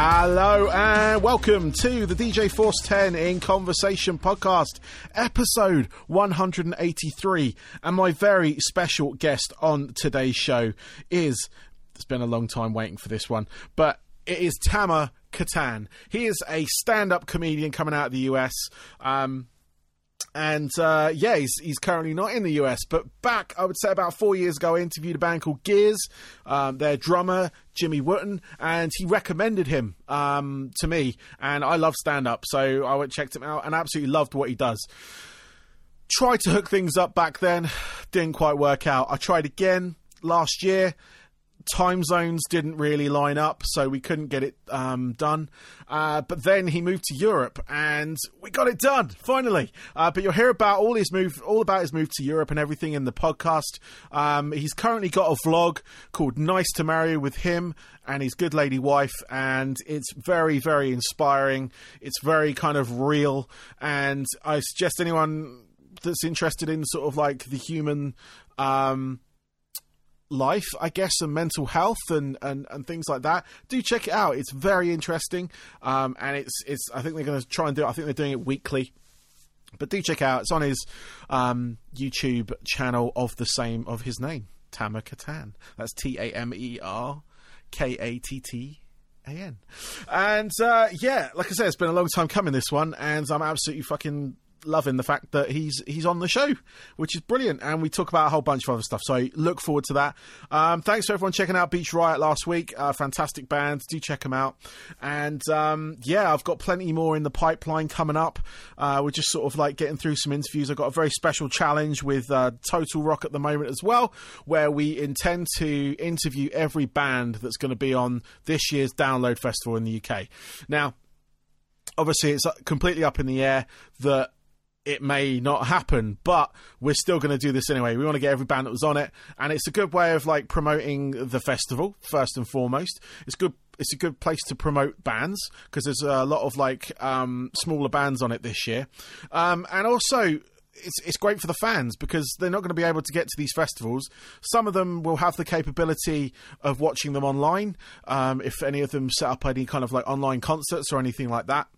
Hello and welcome to the DJ Force 10 in Conversation podcast, episode 183. And my very special guest on today's show is, it's been a long time waiting for this one, but it is Tamer Kattan. He is a stand up comedian coming out of the US. Um, and uh, yeah, he's, he's currently not in the US, but back, I would say about four years ago, I interviewed a band called Gears, um, their drummer, Jimmy Wooten, and he recommended him um, to me. And I love stand up, so I went checked him out and absolutely loved what he does. Tried to hook things up back then, didn't quite work out. I tried again last year time zones didn't really line up, so we couldn't get it um, done. Uh, but then he moved to Europe, and we got it done finally. Uh, but you'll hear about all his move, all about his move to Europe and everything in the podcast. Um, he's currently got a vlog called "Nice to Marry" with him and his good lady wife, and it's very, very inspiring. It's very kind of real, and I suggest anyone that's interested in sort of like the human. Um, life, I guess, and mental health and, and, and things like that. Do check it out. It's very interesting, um, and it's it's. I think they're going to try and do it. I think they're doing it weekly. But do check out. It's on his um, YouTube channel of the same of his name, Tamer Kattan. That's T A M E R K A T T A N. And uh, yeah, like I said, it's been a long time coming this one, and I'm absolutely fucking loving the fact that he's he's on the show, which is brilliant. And we talk about a whole bunch of other stuff. So look forward to that. Um, thanks for everyone checking out Beach Riot last week. Uh, fantastic band. Do check them out. And um, yeah, I've got plenty more in the pipeline coming up. Uh, we're just sort of like getting through some interviews. I've got a very special challenge with uh, Total Rock at the moment as well, where we intend to interview every band that's going to be on this year's Download Festival in the UK. Now, obviously it's completely up in the air that it may not happen, but we're still going to do this anyway. We want to get every band that was on it, and it's a good way of like promoting the festival first and foremost. It's good. It's a good place to promote bands because there's a lot of like um, smaller bands on it this year, um, and also it's it's great for the fans because they're not going to be able to get to these festivals. Some of them will have the capability of watching them online. Um, if any of them set up any kind of like online concerts or anything like that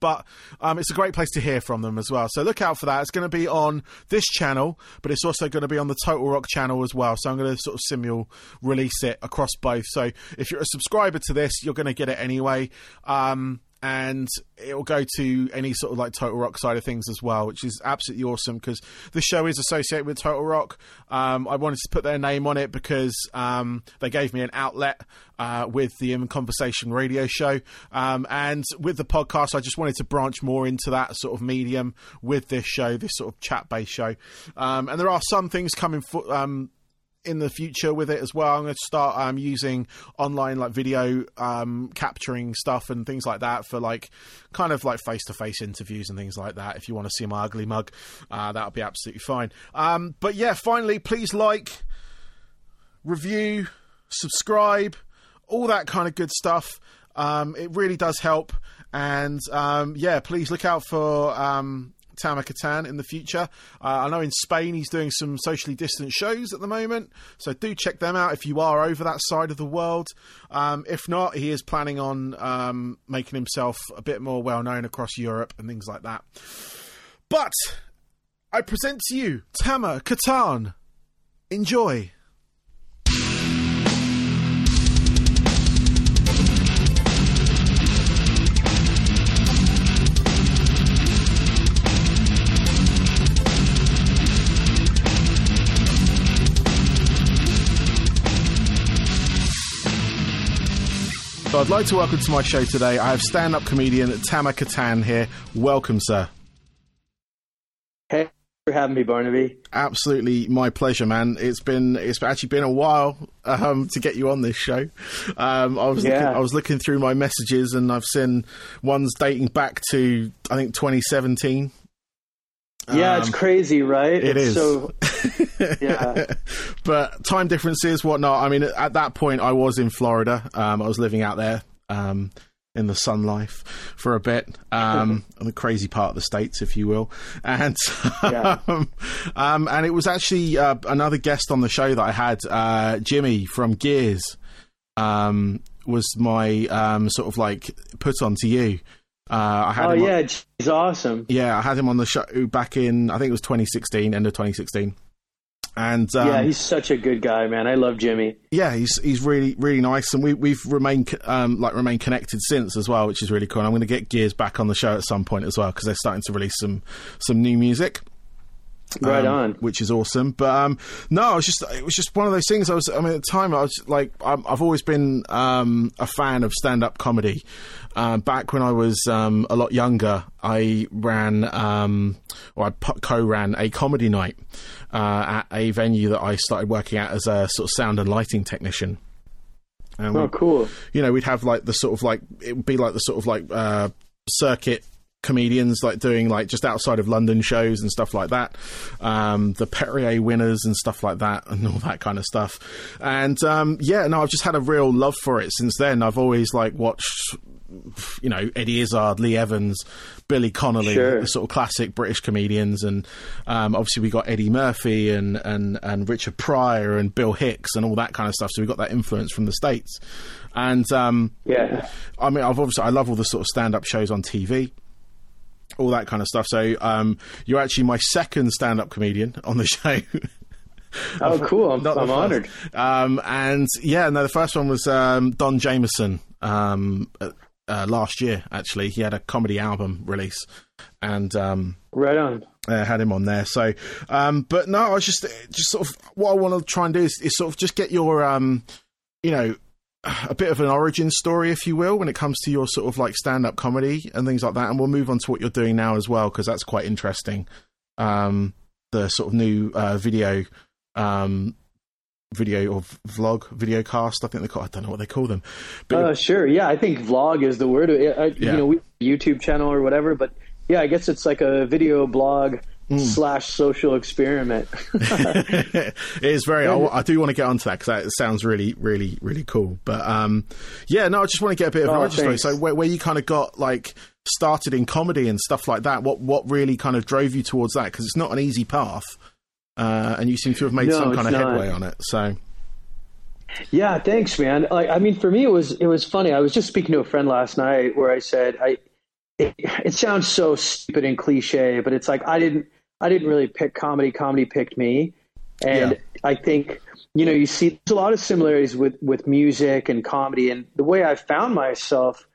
but um, it's a great place to hear from them as well. So look out for that. It's going to be on this channel, but it's also going to be on the Total Rock channel as well. So I'm going to sort of simul release it across both. So if you're a subscriber to this, you're going to get it anyway. Um, and it will go to any sort of like Total Rock side of things as well, which is absolutely awesome because the show is associated with Total Rock. Um, I wanted to put their name on it because um, they gave me an outlet uh, with the In Conversation radio show. Um, and with the podcast, I just wanted to branch more into that sort of medium with this show, this sort of chat based show. Um, and there are some things coming for um, in the future with it as well. I'm going to start um, using online like video um, capturing stuff and things like that for like kind of like face to face interviews and things like that. If you want to see my ugly mug, uh, that'll be absolutely fine. Um, but yeah, finally, please like, review, subscribe, all that kind of good stuff. Um, it really does help. And um, yeah, please look out for um, Tamer Kattan in the future. Uh, I know in Spain he's doing some socially distant shows at the moment, so do check them out if you are over that side of the world. Um, if not, he is planning on um, making himself a bit more well known across Europe and things like that. But I present to you Tamer Kattan. Enjoy. So I'd like to welcome to my show today. I have stand-up comedian Tamer Kattan here. Welcome, sir. Hey, for having me, Barnaby. Absolutely, my pleasure, man. It's been it's actually been a while um, to get you on this show. Um, I was yeah. looking, I was looking through my messages and I've seen ones dating back to I think 2017. Yeah, um, it's crazy, right? It it's is. So, yeah. but time differences, whatnot. I mean, at that point, I was in Florida. Um, I was living out there um, in the sun life for a bit, um, the crazy part of the states, if you will. And yeah. Um, and it was actually uh, another guest on the show that I had, uh, Jimmy from Gears. um, was my um, sort of like put on to you. Uh, I had Oh him on- yeah, he's awesome. yeah, I had him on the show back in I think it was 2016, end of 2016, and um, yeah, he's such a good guy, man. I love Jimmy. yeah, he's he's really really nice, and we we've remained um, like remained connected since as well, which is really cool. And I'm going to get Gears back on the show at some point as well because they're starting to release some some new music. Right um, on. which is awesome. But um, no, I was just it was just one of those things. I was I mean at the time I was like I'm, I've always been um, a fan of stand up comedy. Uh, back when I was um, a lot younger, I ran um, or I co-ran a comedy night uh, at a venue that I started working at as a sort of sound and lighting technician. And Oh, cool. you know, we'd have like the sort of like it would be like the sort of like uh, circuit comedians like doing like just outside of London shows and stuff like that. Um, the Perrier winners and stuff like that and all that kind of stuff. And um, yeah, no, I've just had a real love for it since then. I've always like watched. You know Eddie Izzard, Lee Evans, Billy Connolly, Sure. the sort of classic British comedians, and um, obviously we got Eddie Murphy and, and and Richard Pryor and Bill Hicks and all that kind of stuff. So we got that influence from the states, and um, Yeah. I mean, I've obviously I love all the sort of stand-up shows on TV, all that kind of stuff. So um, you're actually my second stand-up comedian on the show. Oh, cool. I'm, Not I'm honored. Um, and yeah, no, the first one was um, Don Jameson um, uh, uh, last year. Actually, he had a comedy album release, and um, Right on. uh, had him on there. So, um, but no, I was just just sort of what I want to try and do is, is sort of just get your um, you know, a bit of an origin story, if you will, when it comes to your sort of like stand up comedy and things like that. And we'll move on to what you're doing now as well because that's quite interesting. Um, the sort of new uh, video. Um, video or vlog video cast i think they call i don't know what they call them but Uh, sure. Yeah, I think vlog is the word. I, I, Yeah. You know, we YouTube channel or whatever, but yeah, I guess it's like a video blog Hmm. slash social experiment. it is very. I, I do want to get onto that because that sounds really, really, really cool. But um, yeah, no, I just want to get a bit of an Oh, thanks. So where, where you kind of got like started in comedy and stuff like that. What what really kind of drove you towards that? Because it's not an easy path, uh, and you seem to have made No, some kind of not. headway on it. So Yeah, thanks, man. Like, I mean, for me, it was it was funny. I was just speaking to a friend last night where I said, I it, it sounds so stupid and cliche, but it's like I didn't I didn't really pick comedy. Comedy picked me, and Yeah. I think you know you see there's a lot of similarities with with music and comedy, and the way I found myself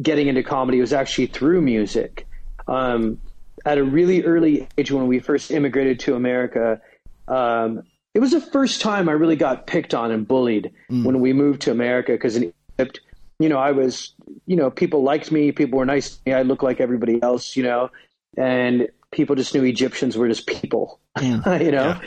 getting into comedy was actually through music. Um, at a really early age, when we first immigrated to America, um, it was the first time I really got picked on and bullied when we moved to America. Because in Egypt, you know, I was, you know, people liked me, people were nice to me, I looked like everybody else, you know, and people just knew Egyptians were just people, you know.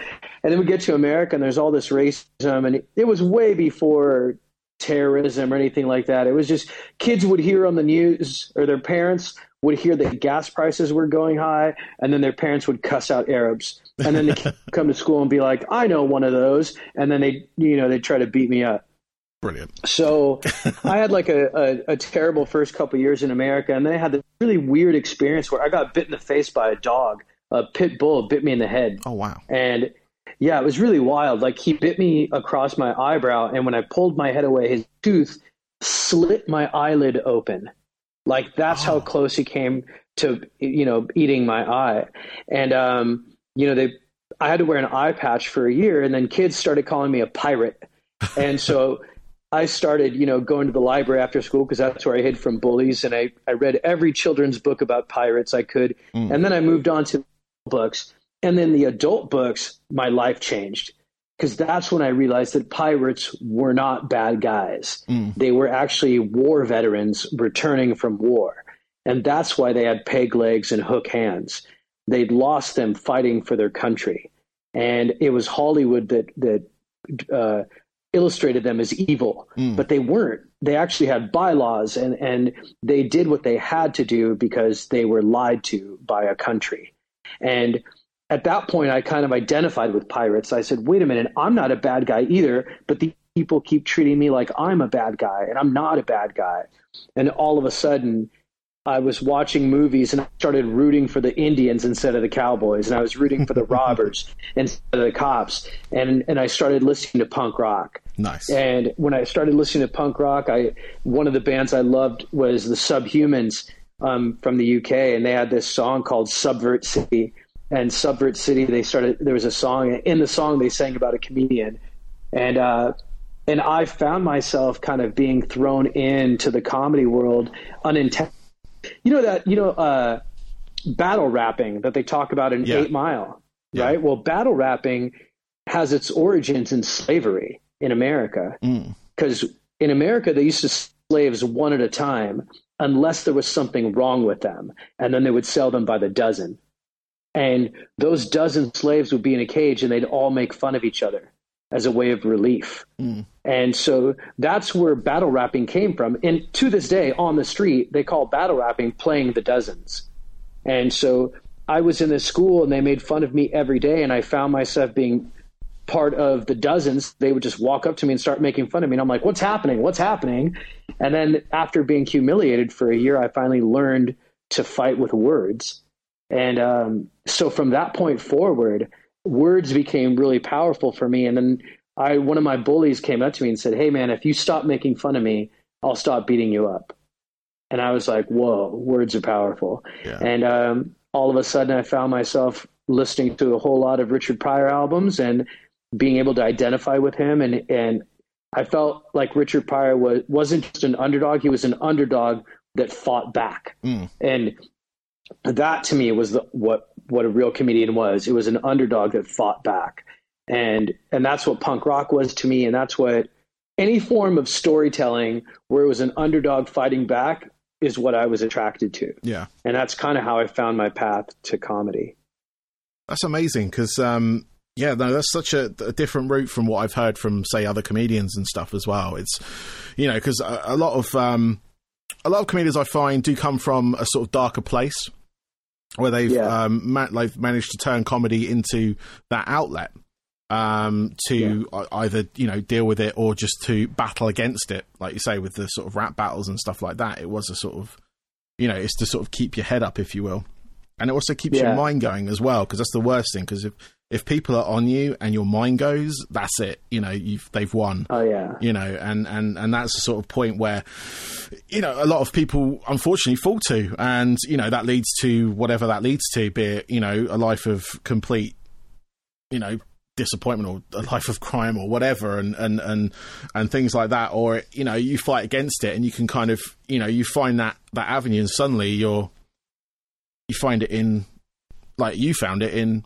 And then we get to America, and there's all this racism, and it, it was way before terrorism or anything like that. It was just kids would hear on the news, or their parents would hear that gas prices were going high, and then their parents would cuss out Arabs, and then they come to school and be like, "I know one of those," and then they, you know, they try to beat me up. Brilliant. So I had like a, a, a terrible first couple years in America, and then I had this really weird experience where I got bit in the face by a dog. A pit bull bit me in the head, Oh wow. and yeah, it was really wild. Like he bit me across my eyebrow, and when I pulled my head away, his tooth slit my eyelid open. Like that's how close he came to you know eating my eye. And um, you know they, I had to wear an eye patch for a year, and then kids started calling me a pirate, and so. I started, you know, going to the library after school because that's where I hid from bullies, and I, I read every children's book about pirates I could, and then I moved on to books, and then the adult books, my life changed because that's when I realized that pirates were not bad guys. They were actually war veterans returning from war. And that's why they had peg legs and hook hands. They'd lost them fighting for their country. And it was Hollywood that, that uh, illustrated them as evil, hmm. but they weren't. They actually had bylaws and, and they did what they had to do because they were lied to by a country. And at that point, I kind of identified with pirates. I said, wait a minute, I'm not a bad guy either, but the people keep treating me like I'm a bad guy, and I'm not a bad guy. And all of a sudden, I was watching movies and I started rooting for the Indians instead of the cowboys, and I was rooting for the robbers instead of the cops, and and I started listening to punk rock. Nice. And when I started listening to punk rock, I one of the bands I loved was the Subhumans um, from the UK, and they had this song called Subvert City. And Subvert City, they started. There was a song in the song they sang about a comedian, and uh, and I found myself kind of being thrown into the comedy world unintended you know that you know uh, battle rapping that they talk about in Yeah. Eight Mile, Yeah. right? Well, battle rapping has its origins in slavery in America Mm. because in America they used to slaves one at a time unless there was something wrong with them, and then they would sell them by the dozen. And those dozen slaves would be in a cage, and they'd all make fun of each other as a way of relief. Mm. And so that's where battle rapping came from. And to this day, on the street, they call battle rapping playing the dozens. And so I was in this school and they made fun of me every day. And I found myself being part of the dozens. They would just walk up to me and start making fun of me. And I'm like, what's happening? What's happening? And then after being humiliated for a year, I finally learned to fight with words. And um, so from that point forward, words became really powerful for me. And then I, one of my bullies came up to me and said, "Hey, man, if you stop making fun of me, I'll stop beating you up." And I was like, "Whoa, words are powerful." Yeah. And um, all of a sudden, I found myself listening to a whole lot of Richard Pryor albums and being able to identify with him. And and I felt like Richard Pryor was wasn't just an underdog; he was an underdog that fought back. Mm. And that to me was the, what what a real comedian was. It was an underdog that fought back, and and that's what punk rock was to me, and that's what any form of storytelling where it was an underdog fighting back is what I was attracted to, Yeah. and that's kind of how I found my path to comedy. That's amazing because, um, yeah, no, that's such a, a different route from what I've heard from, say, other comedians and stuff as well. It's, you know, because a, a lot of um, a lot of comedians I find do come from a sort of darker place where they've Yeah. um, ma- they've managed to turn comedy into that outlet um, to ei- either you know deal with it or just to battle against it, like you say with the sort of rap battles and stuff like that. It was a sort of you know, it's to sort of keep your head up, if you will, and it also keeps your mind going as well. Because that's the worst thing. Because if if people are on you and your mind goes, that's it. You know, you've they've won. Oh yeah, you know and and and that's the sort of point where you know a lot of people unfortunately fall to and you know that leads to whatever that leads to be it you know a life of complete you know disappointment or a life of crime or whatever and and and and things like that. Or you know you fight against it and you can kind of you know you find that that avenue and suddenly you're you find it in like you found it in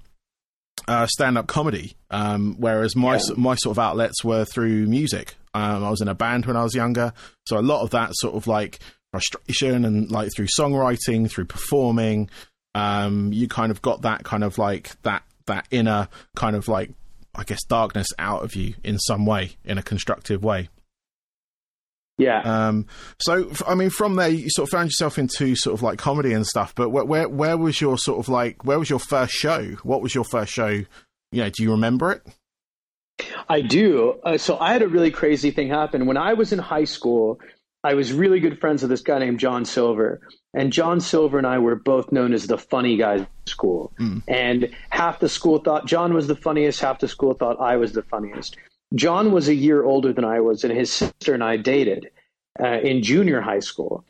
uh, stand-up comedy, um, whereas my Yeah. my sort of outlets were through music. Um, I was in a band when I was younger, so a lot of that sort of like frustration and like through songwriting, through performing, um, you kind of got that kind of like that that inner kind of like I guess darkness out of you in some way, in a constructive way. Yeah. Um, so, I mean, from there, you sort of found yourself into sort of like comedy and stuff. But where, where, where was your sort of like, where was your first show? What was your first show? You know, do you remember it? I do. Uh, so I had a really crazy thing happen when I was in high school. I was really good friends with this guy named John Silver, and John Silver and I were both known as the funny guys school. And half the school thought John was the funniest, half the school thought I was the funniest. John was a year older than I was, and his sister and I dated uh, in junior high school.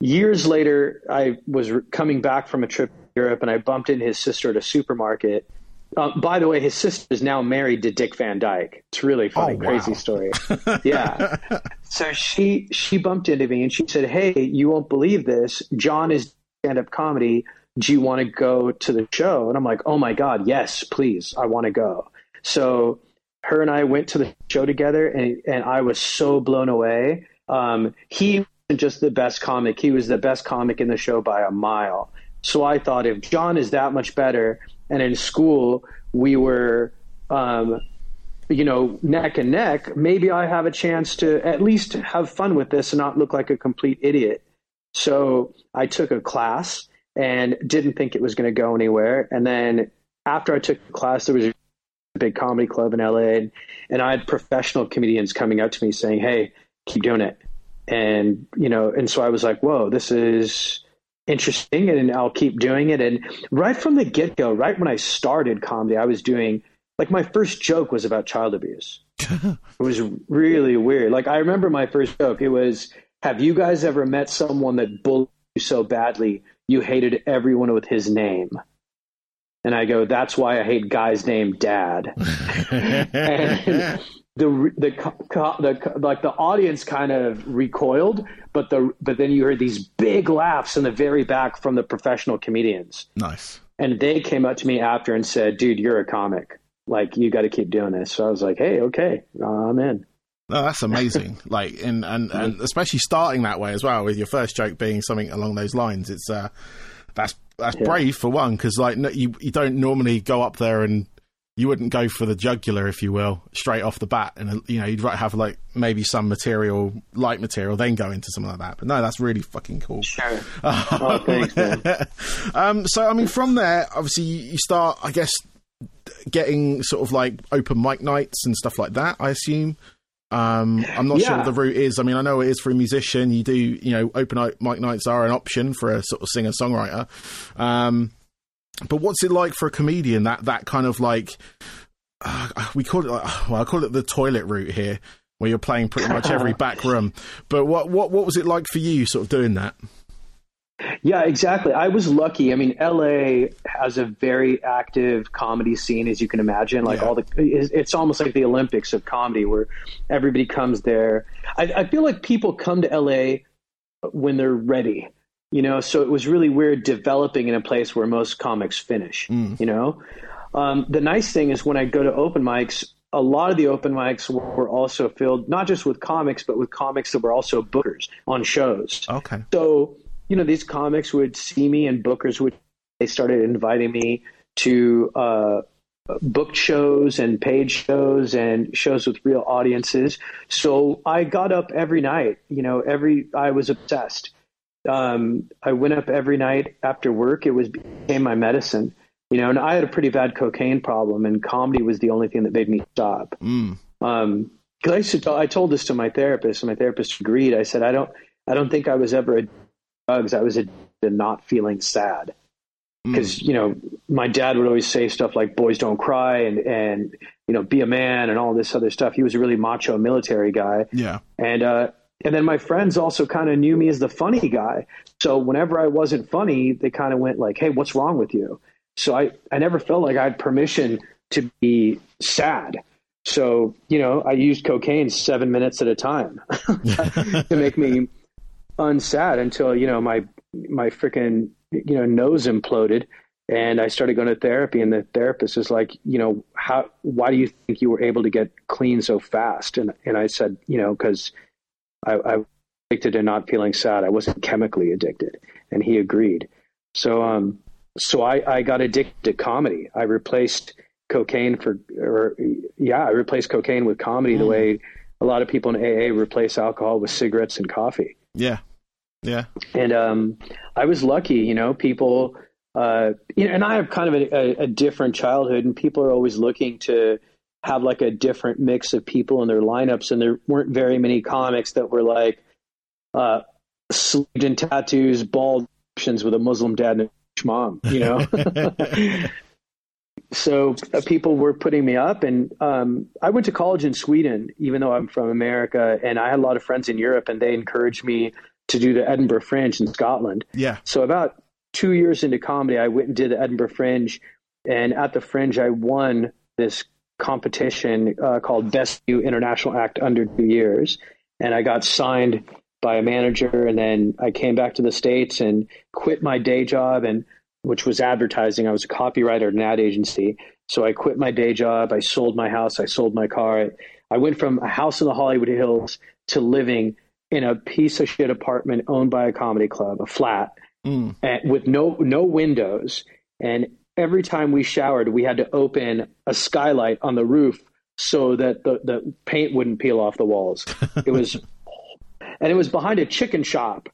Years later, I was re- coming back from a trip to Europe, and I bumped into his sister at a supermarket. Uh, by the way, his sister is now married to Dick Van Dyke. It's really funny, Oh, wow. crazy story. yeah. So she she bumped into me and she said, "Hey, you won't believe this. John is stand up comedy. Do you want to go to the show?" And I'm like, "Oh my god, yes, please. I want to go." So her and I went to the show together, and and I was so blown away. Um, he wasn't just the best comic; he was the best comic in the show by a mile. So I thought, if John is that much better, and in school we were, um, you know, neck and neck, maybe I have a chance to at least have fun with this and not look like a complete idiot. So I took a class and didn't think it was going to go anywhere. And then after I took the class, there was a big comedy club in LA, and, and I had professional comedians coming up to me saying, "Hey, keep doing it." And you know, and so I was like, "Whoa, this is interesting and I'll keep doing it. And right from the get go, right when I started comedy, I was doing like my first joke was about child abuse. it was really weird. Like I remember my first joke. It was, "Have you guys ever met someone that bullied you so badly you hated everyone with his name?" And I go, "That's why I hate guys named Dad." and the the the like the audience kind of recoiled, but the but then you heard these big laughs in the very back from the professional comedians. Nice. And they came up to me after and said, "Dude, you're a comic." like you got to keep doing this. So I was like, hey, okay, I'm in. No, that's amazing. like, and, and, and especially starting that way as well, with your first joke being something along those lines. It's uh, that's that's yeah. brave for one, because like no, you you don't normally go up there and you wouldn't go for the jugular, if you will, straight off the bat, and you know you'd have like maybe some material, light material, then go into something like that. But no, that's really fucking cool. Sure. oh, thanks, man. um, so I mean, from there, obviously you start, I guess, getting sort of like open mic nights and stuff like that. I assume. Um, I'm not yeah. sure what the route is. I mean, I know it is for a musician. You do, you know, open mic nights are an option for a sort of singer songwriter. Um, but what's it like for a comedian? That that kind of like uh, we call it. Well, I call it the toilet route here, where you're playing pretty much every back room. But what what what was it like for you, sort of doing that? Yeah, exactly. I was lucky. I mean, LA has a very active comedy scene, as you can imagine. Like yeah. all the, it's almost like the Olympics of comedy, where everybody comes there. I, I feel like people come to LA when they're ready, you know. So it was really weird developing in a place where most comics finish. Mm. You know, um, the nice thing is when I go to open mics, a lot of the open mics were also filled not just with comics, but with comics that were also bookers on shows. Okay. So you know, these comics would see me and bookers would, they started inviting me to, uh, book shows and paid shows and shows with real audiences. So I got up every night, you know, every, I was obsessed. Um, I went up every night after work. It was became my medicine, you know, and I had a pretty bad cocaine problem and comedy was the only thing that made me stop. Mm. Um, cause I, used to tell, I told this to my therapist and my therapist agreed. I said, I don't, I don't think I was ever a drugs, I was addicted to not feeling sad. Because, mm. you know, my dad would always say stuff like boys don't cry and, and, you know, be a man and all this other stuff. He was a really macho military guy. Yeah. And, uh, and then my friends also kind of knew me as the funny guy. So whenever I wasn't funny, they kind of went like, Hey, what's wrong with you? So I, I never felt like I had permission to be sad. So, you know, I used cocaine seven minutes at a time to make me unsad until you know my my freaking you know nose imploded and I started going to therapy and the therapist is like you know how why do you think you were able to get clean so fast? And and I said you know because I, I addicted to not feeling sad. I wasn't chemically addicted. And he agreed. So um so I I got addicted to comedy. I replaced cocaine for or yeah I replaced cocaine with comedy mm. the way a lot of people in AA replace alcohol with cigarettes and coffee yeah. Yeah. And um, I was lucky, you know, people, uh, you know, and I have kind of a, a, different childhood, and people are always looking to have like a different mix of people in their lineups. And there weren't very many comics that were like uh, sleeved in tattoos, bald options with a Muslim dad and a mom, you know? so uh, people were putting me up and um, i went to college in sweden even though i'm from america and i had a lot of friends in europe and they encouraged me to do the edinburgh fringe in scotland. Yeah. So about two years into comedy i went and did the edinburgh fringe and at the fringe i won this competition uh, called best new international act under two years and i got signed by a manager and then i came back to the states and quit my day job and which was advertising. I was a copywriter at an ad agency. So I quit my day job. I sold my house. I sold my car. I went from a house in the Hollywood Hills to living in a piece of shit apartment owned by a comedy club, a flat, mm. and with no no windows. And every time we showered, we had to open a skylight on the roof so that the, the paint wouldn't peel off the walls. It was, and it was behind a chicken shop.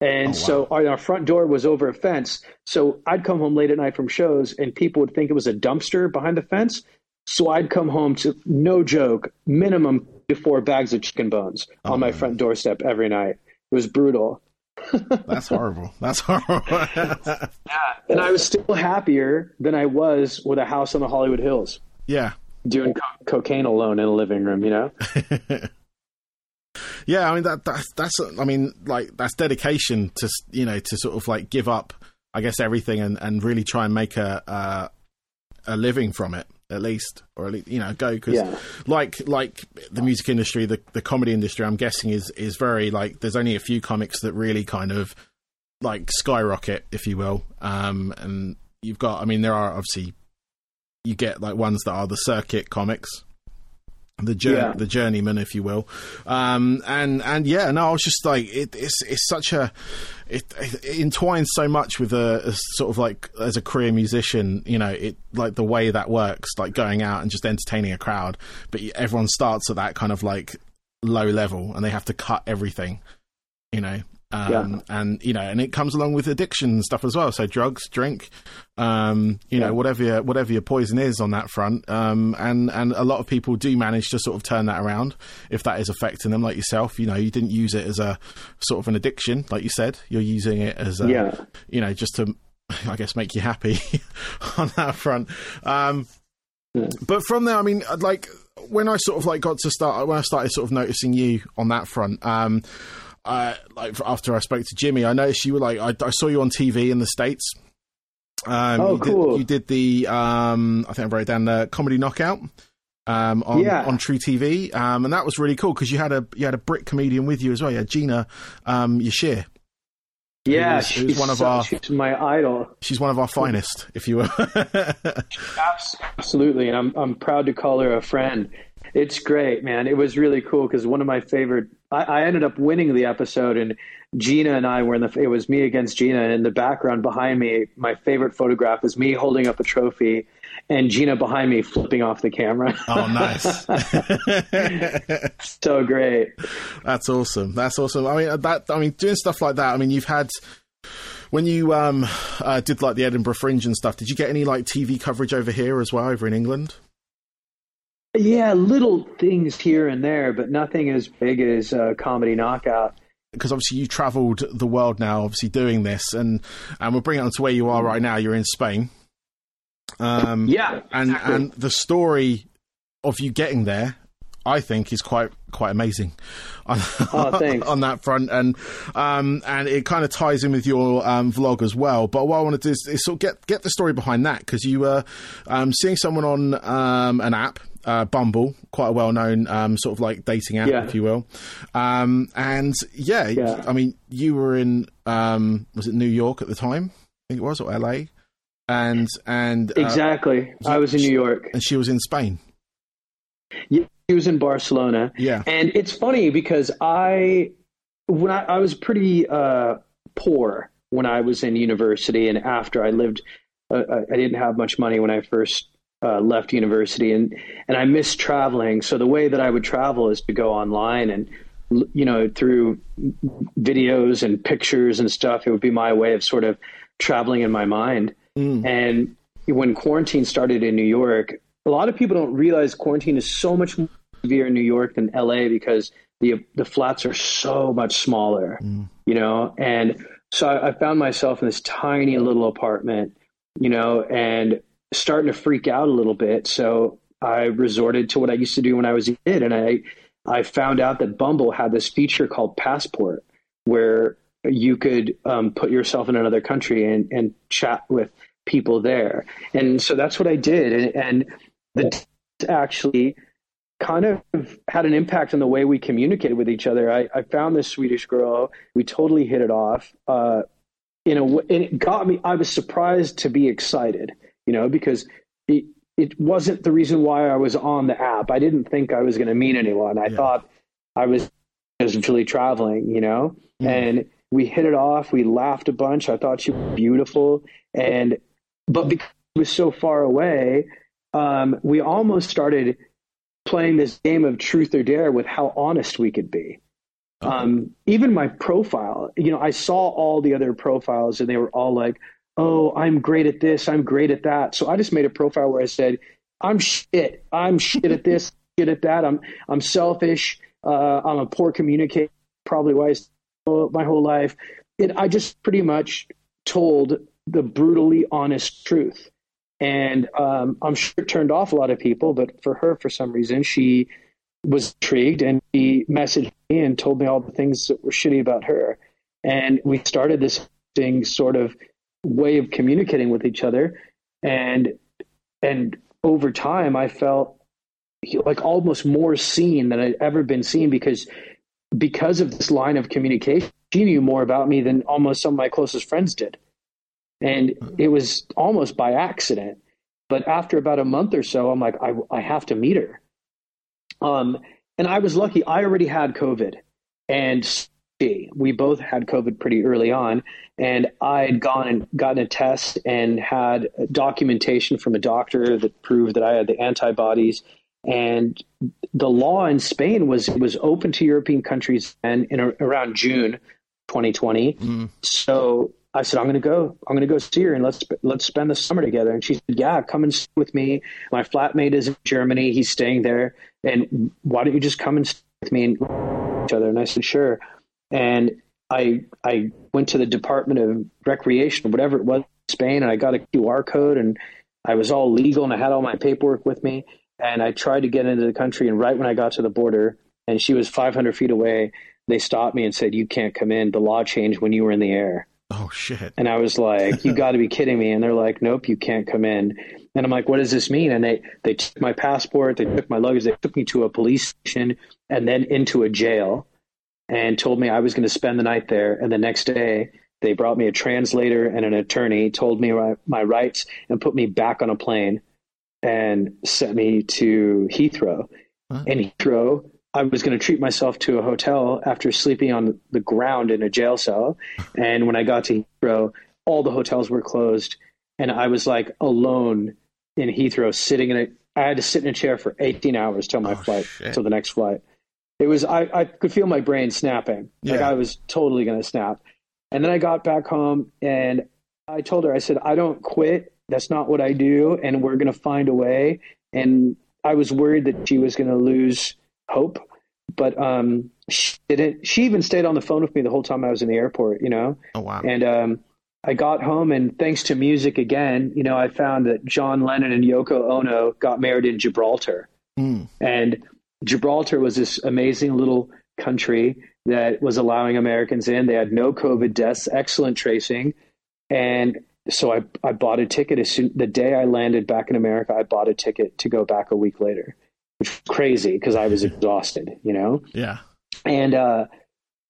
And oh, wow. so our, our, front door was over a fence. So I'd come home late at night from shows and people would think it was a dumpster behind the fence. So I'd come home to, no joke, minimum to four bags of chicken bones oh, on my man. front doorstep every night. It was brutal. That's horrible. That's horrible. yeah, and I was still happier than I was with a house on the Hollywood Hills. Yeah, doing co- cocaine alone in a living room. You know. yeah, I mean that, that's that's I mean like that's dedication to you know to sort of like give up I guess everything and, and really try and make a uh, a living from it at least, or at least you know go because yeah. like like the music industry, the the comedy industry, I'm guessing is is very like there's only a few comics that really kind of like skyrocket, if you will, um, and you've got I mean there are obviously you get like ones that are the circuit comics the journey, yeah. the journeyman, if you will, um, and and yeah, no, I was just like, it, it's it's such a, it, it, entwines so much with a, a, sort of like as a career musician, you know, it like the way that works, like going out and just entertaining a crowd, but everyone starts at that kind of like low level, and they have to cut everything, you know, um, yeah. and you know, and it comes along with addiction and stuff as well. So drugs, drink, um, you yeah. know, whatever your, whatever your poison is on that front. Um, and and a lot of people do manage to sort of turn that around if that is affecting them, like yourself. You know, you didn't use it as a sort of an addiction, like you said. You're using it as a, yeah. you know, just to, I guess, make you happy on that front. Um. But from there, I mean, like when I sort of like got to start, when I started sort of noticing you on that front. Um, I, like after I spoke to Jimmy, I noticed you were like I, I saw you on TV in the states. Um, oh, you cool! Did, you did the um, I think I wrote down the comedy knockout um, on yeah. on truTV, um, and that was really cool because you had a you had a Brit comedian with you as well. You had Gina um, Yashere. Yeah, who's, she's one of our. She's my idol. She's one of our finest, if you will. Absolutely, and I'm I'm proud to call her a friend. It's great, man. It was really cool because one of my favorite. I, I, ended up winning the episode, and Gina and I were in the. It was me against Gina, and in the background behind me, my favorite photograph is me holding up a trophy, and Gina behind me flipping off the camera. Oh, nice! so great. That's awesome. That's awesome. I mean, that. I mean, doing stuff like that. I mean, you've had when you um, uh, did like the Edinburgh Fringe and stuff, did you get any like TV coverage over here as well, over in England? Yeah, little things here and there, but nothing as big as uh, Comedy Knockout. Because obviously you travelled the world now, obviously doing this, and and we'll bring it on to where you are right now. You're in Spain. Um, yeah, and exactly. and the story of you getting there, I think, is quite quite amazing on, oh, on that front, and um, and it kind of ties in with your um, vlog as well. But what I want to do is, is, sort of get get the story behind that because you were um, seeing someone on um, an app uh, Bumble, quite a well known um, sort of like dating app, yeah. if you will. Um, and yeah, yeah, I mean, you were in um, was it New York at the time? I think it was or LA. And and uh, exactly, I was in New York, and she was in Spain. Yeah, she was in Barcelona. Yeah, and it's funny because I when I, I was pretty uh, poor when I was in university, and after I lived, uh, I didn't have much money when I first uh, left university and and I missed traveling. So the way that I would travel is to go online and you know through videos and pictures and stuff. It would be my way of sort of traveling in my mind. Mm. And when quarantine started in New York, a lot of people don't realize quarantine is so much more severe in New York than LA because the the flats are so much smaller. Mm. You know, and so I, I found myself in this tiny little apartment. You know, and starting to freak out a little bit. So I resorted to what I used to do when I was a kid, and I I found out that Bumble had this feature called Passport, where you could um, put yourself in another country and, and chat with people there. And so that's what I did, and, and the actually kind of had an impact on the way we communicated with each other. I, I found this Swedish girl. We totally hit it off. Uh, in a, and it got me. I was surprised to be excited you know, because it, it wasn't the reason why I was on the app. I didn't think I was going to meet anyone. I yeah. thought I was essentially traveling, you know, mm. and we hit it off. We laughed a bunch. I thought she was beautiful. And, but because it was so far away, um, we almost started playing this game of truth or dare with how honest we could be. Um, even my profile, you know, I saw all the other profiles and they were all like, oh, I'm great at this, I'm great at that. So I just made a profile where I said, I'm shit, I'm shit at this, shit at that. I'm I'm selfish. Uh, I'm a poor communicator, probably why my whole life. it, I just pretty much told the brutally honest truth. And um, I'm sure it turned off a lot of people, but for her, for some reason, she was intrigued and she messaged me and told me all the things that were shitty about her. And we started this thing sort of way of communicating with each other. And and over time, I felt like almost more seen than I'd ever been seen because because of this line of communication, she knew more about me than almost some of my closest friends did. And it was almost by accident. But after about a month or so, I'm like, I, I have to meet her. Um, and I was lucky. I already had COVID, and we both had COVID pretty early on. And I had gone and gotten a test and had documentation from a doctor that proved that I had the antibodies. And the law in Spain was was open to European countries and in around June 2020. Mm. So I said, I'm going to go. I'm going to go see her and let's let's spend the summer together. And she said, Yeah, come and stay with me. My flatmate is in Germany. He's staying there. And why don't you just come and stay with me and each other? And I said, Sure. And I I went to the Department of Recreation or whatever it was in Spain, and I got a QR code, and I was all legal, and I had all my paperwork with me. And I tried to get into the country, and right when I got to the border, and she was 500 feet away, they stopped me and said, "You can't come in. The law changed when you were in the air." Oh shit! And I was like, "You got to be kidding me!" And they're like, "Nope, you can't come in." And I'm like, "What does this mean?" And they they took my passport, they took my luggage, they took me to a police station, and then into a jail, and told me I was going to spend the night there. And the next day, they brought me a translator and an attorney, told me my, rights, and put me back on a plane and sent me to Heathrow. Huh? And Heathrow, I was going to treat myself to a hotel after sleeping on the ground in a jail cell. And when I got to Heathrow, all the hotels were closed. And I was like alone in Heathrow, sitting in a, I had to sit in a chair for 18 hours till my oh, flight, shit. till the next flight. It was, I, I could feel my brain snapping. Yeah. Like I was totally going to snap. And then I got back home and I told her, I said, I don't quit. That's not what I do. And we're going to find a way. And I was worried that she was going to lose hope but um, she didn't. She even stayed on the phone with me the whole time I was in the airport. You know. Oh wow. And um, I got home, and thanks to music again, you know, I found that John Lennon and Yoko Ono got married in Gibraltar, mm. and Gibraltar was this amazing little country that was allowing Americans in. They had no COVID deaths, excellent tracing, and so I I bought a ticket as soon the day I landed back in America. I bought a ticket to go back a week later which was crazy because I was exhausted, you know? Yeah. And uh,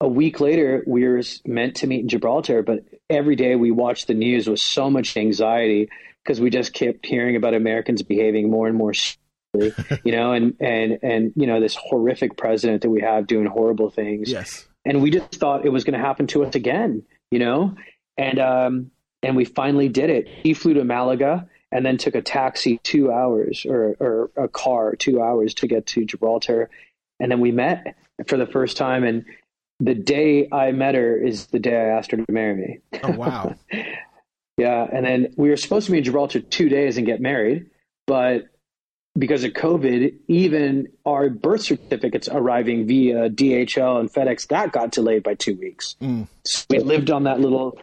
a week later, we were meant to meet in Gibraltar, but every day we watched the news with so much anxiety because we just kept hearing about Americans behaving more and more you know, and, and, and, you know, this horrific president that we have doing horrible things. Yes. And we just thought it was going to happen to us again, you know? And, um, and we finally did it. He flew to Malaga and then took a taxi two hours or, or a car two hours to get to Gibraltar. And then we met for the first time. And the day I met her is the day I asked her to marry me. Oh, wow. yeah. And then we were supposed to be in Gibraltar two days and get married. But because of COVID, even our birth certificates arriving via DHL and FedEx, that got delayed by two weeks. Mm. So we lived on that little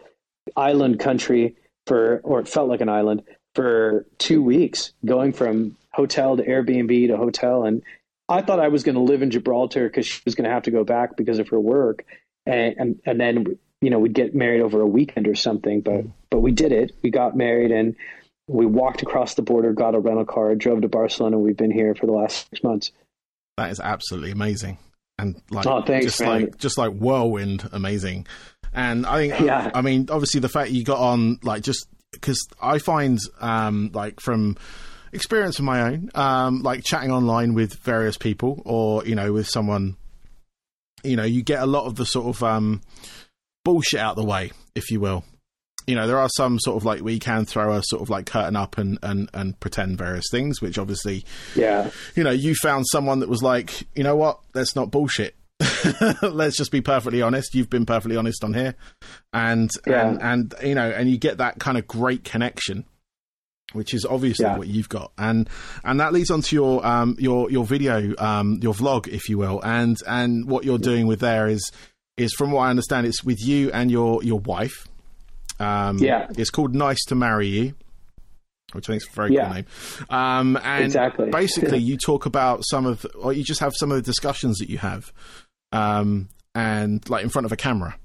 island country for, or it felt like an island for two weeks, going from hotel to Airbnb to hotel. And I thought I was going to live in Gibraltar because she was going to have to go back because of her work. And, and, and then, you know, we'd get married over a weekend or something. But, but we did it. We got married and we walked across the border, got a rental car, drove to Barcelona. And we've been here for the last six months. That is absolutely amazing. And like, oh, thanks, just man. like, just like whirlwind amazing. And I think, yeah. I mean, obviously the fact you got on, like, just because I find um, like from experience of my own, um, like chatting online with various people or you know with someone, you know, you get a lot of the sort of um, bullshit out the way, if you will. You know, there are some sort of like we can throw a sort of like curtain up and, and, and pretend various things, which obviously, yeah, you know, you found someone that was like, you know what, that's not bullshit. Let's just be perfectly honest. You've been perfectly honest on here, and yeah. and and you know, and you get that kind of great connection, which is obviously yeah. what you've got, and and that leads on to your um your your video um your vlog, if you will, and and what you're doing with there is is, from what I understand, it's with you and your your wife. Um, Yeah. it's called Nice to Marry You, which I think is a very Yeah. cool name. Um, and Exactly. basically, you talk about some of, or you just have some of the discussions that you have, um, and like in front of a camera.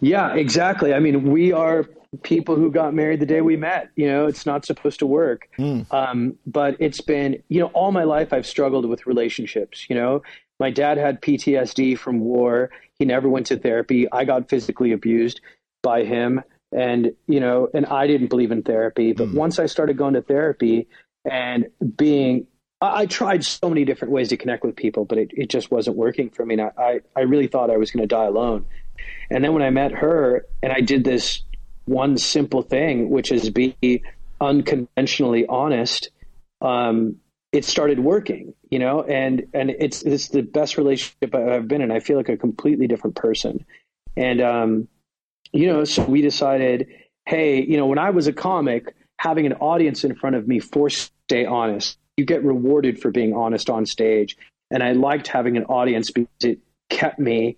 Yeah, exactly. I mean, we are people who got married the day we met. You know, it's not supposed to work. Um, but it's been, you know, all my life I've struggled with relationships. You know, my dad had PTSD from war. He never went to therapy. I got physically abused by him. And, you know, and I didn't believe in therapy. But once I started going to therapy and being, I, I tried so many different ways to connect with people, but it, it just wasn't working for me. And I, I, I really thought I was going to die alone. And then when I met her and I did this one simple thing, which is be unconventionally honest, um, it started working, you know, and, and it's, it's the best relationship I've been in. I feel like a completely different person. And, um, you know, so we decided, hey, you know, when I was a comic, having an audience in front of me forced to stay honest. You get rewarded for being honest on stage. And I liked having an audience because it kept me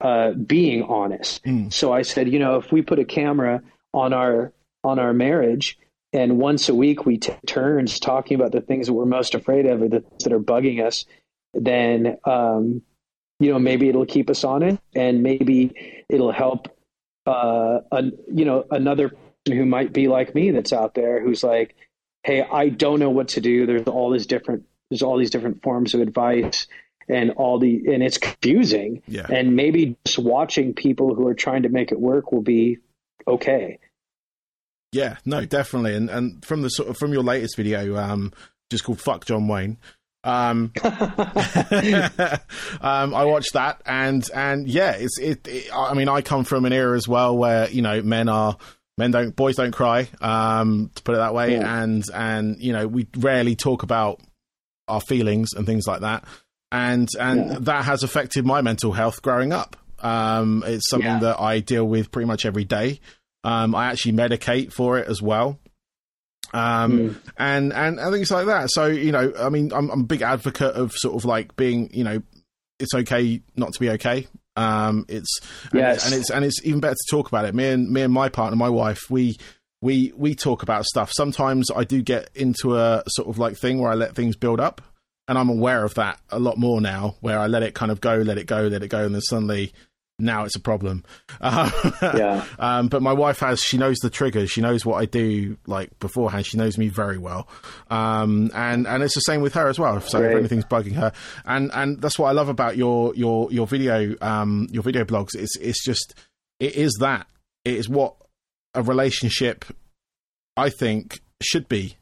uh, being honest. So I said, you know, if we put a camera on our on our marriage and once a week we take turns talking about the things that we're most afraid of or the things that are bugging us, then um, you know maybe it'll keep us honest and maybe it'll help uh, a, you know another person who might be like me that's out there who's like, hey, I don't know what to do. There's all these different there's all these different forms of advice and all the and it's confusing. Yeah. And maybe just watching people who are trying to make it work will be okay. Yeah, no, definitely. And and from the sort of from your latest video, um, just called "Fuck John Wayne." Um, um, I watched that, and and yeah, it's it, it. I mean, I come from an era as well where you know men are men don't boys don't cry, um, to put it that way, Yeah. and and you know we rarely talk about our feelings and things like that, and and Yeah. that has affected my mental health growing up. Um, it's something Yeah. that I deal with pretty much every day. Um, I actually medicate for it as well. Um, and, and, and things like that. So, you know, I mean, I'm, I'm a big advocate of sort of like being, you know, it's okay not to be okay. Um, it's, and, Yes. it's, and it's, and it's even better to talk about it. Me and, me and my partner, my wife, we, we, we talk about stuff. Sometimes I do get into a sort of like thing where I let things build up and I'm aware of that a lot more now where I let it kind of go, let it go, let it go. And then suddenly now it's a problem. Uh, Yeah. um, but my wife has, she knows the triggers. She knows what I do like beforehand. She knows me very well. Um, and, and it's the same with her as well. So if anything's bugging her and, and that's what I love about your, your, your video, um, your video blogs. It's, it's just, it is that it is what a relationship I think should be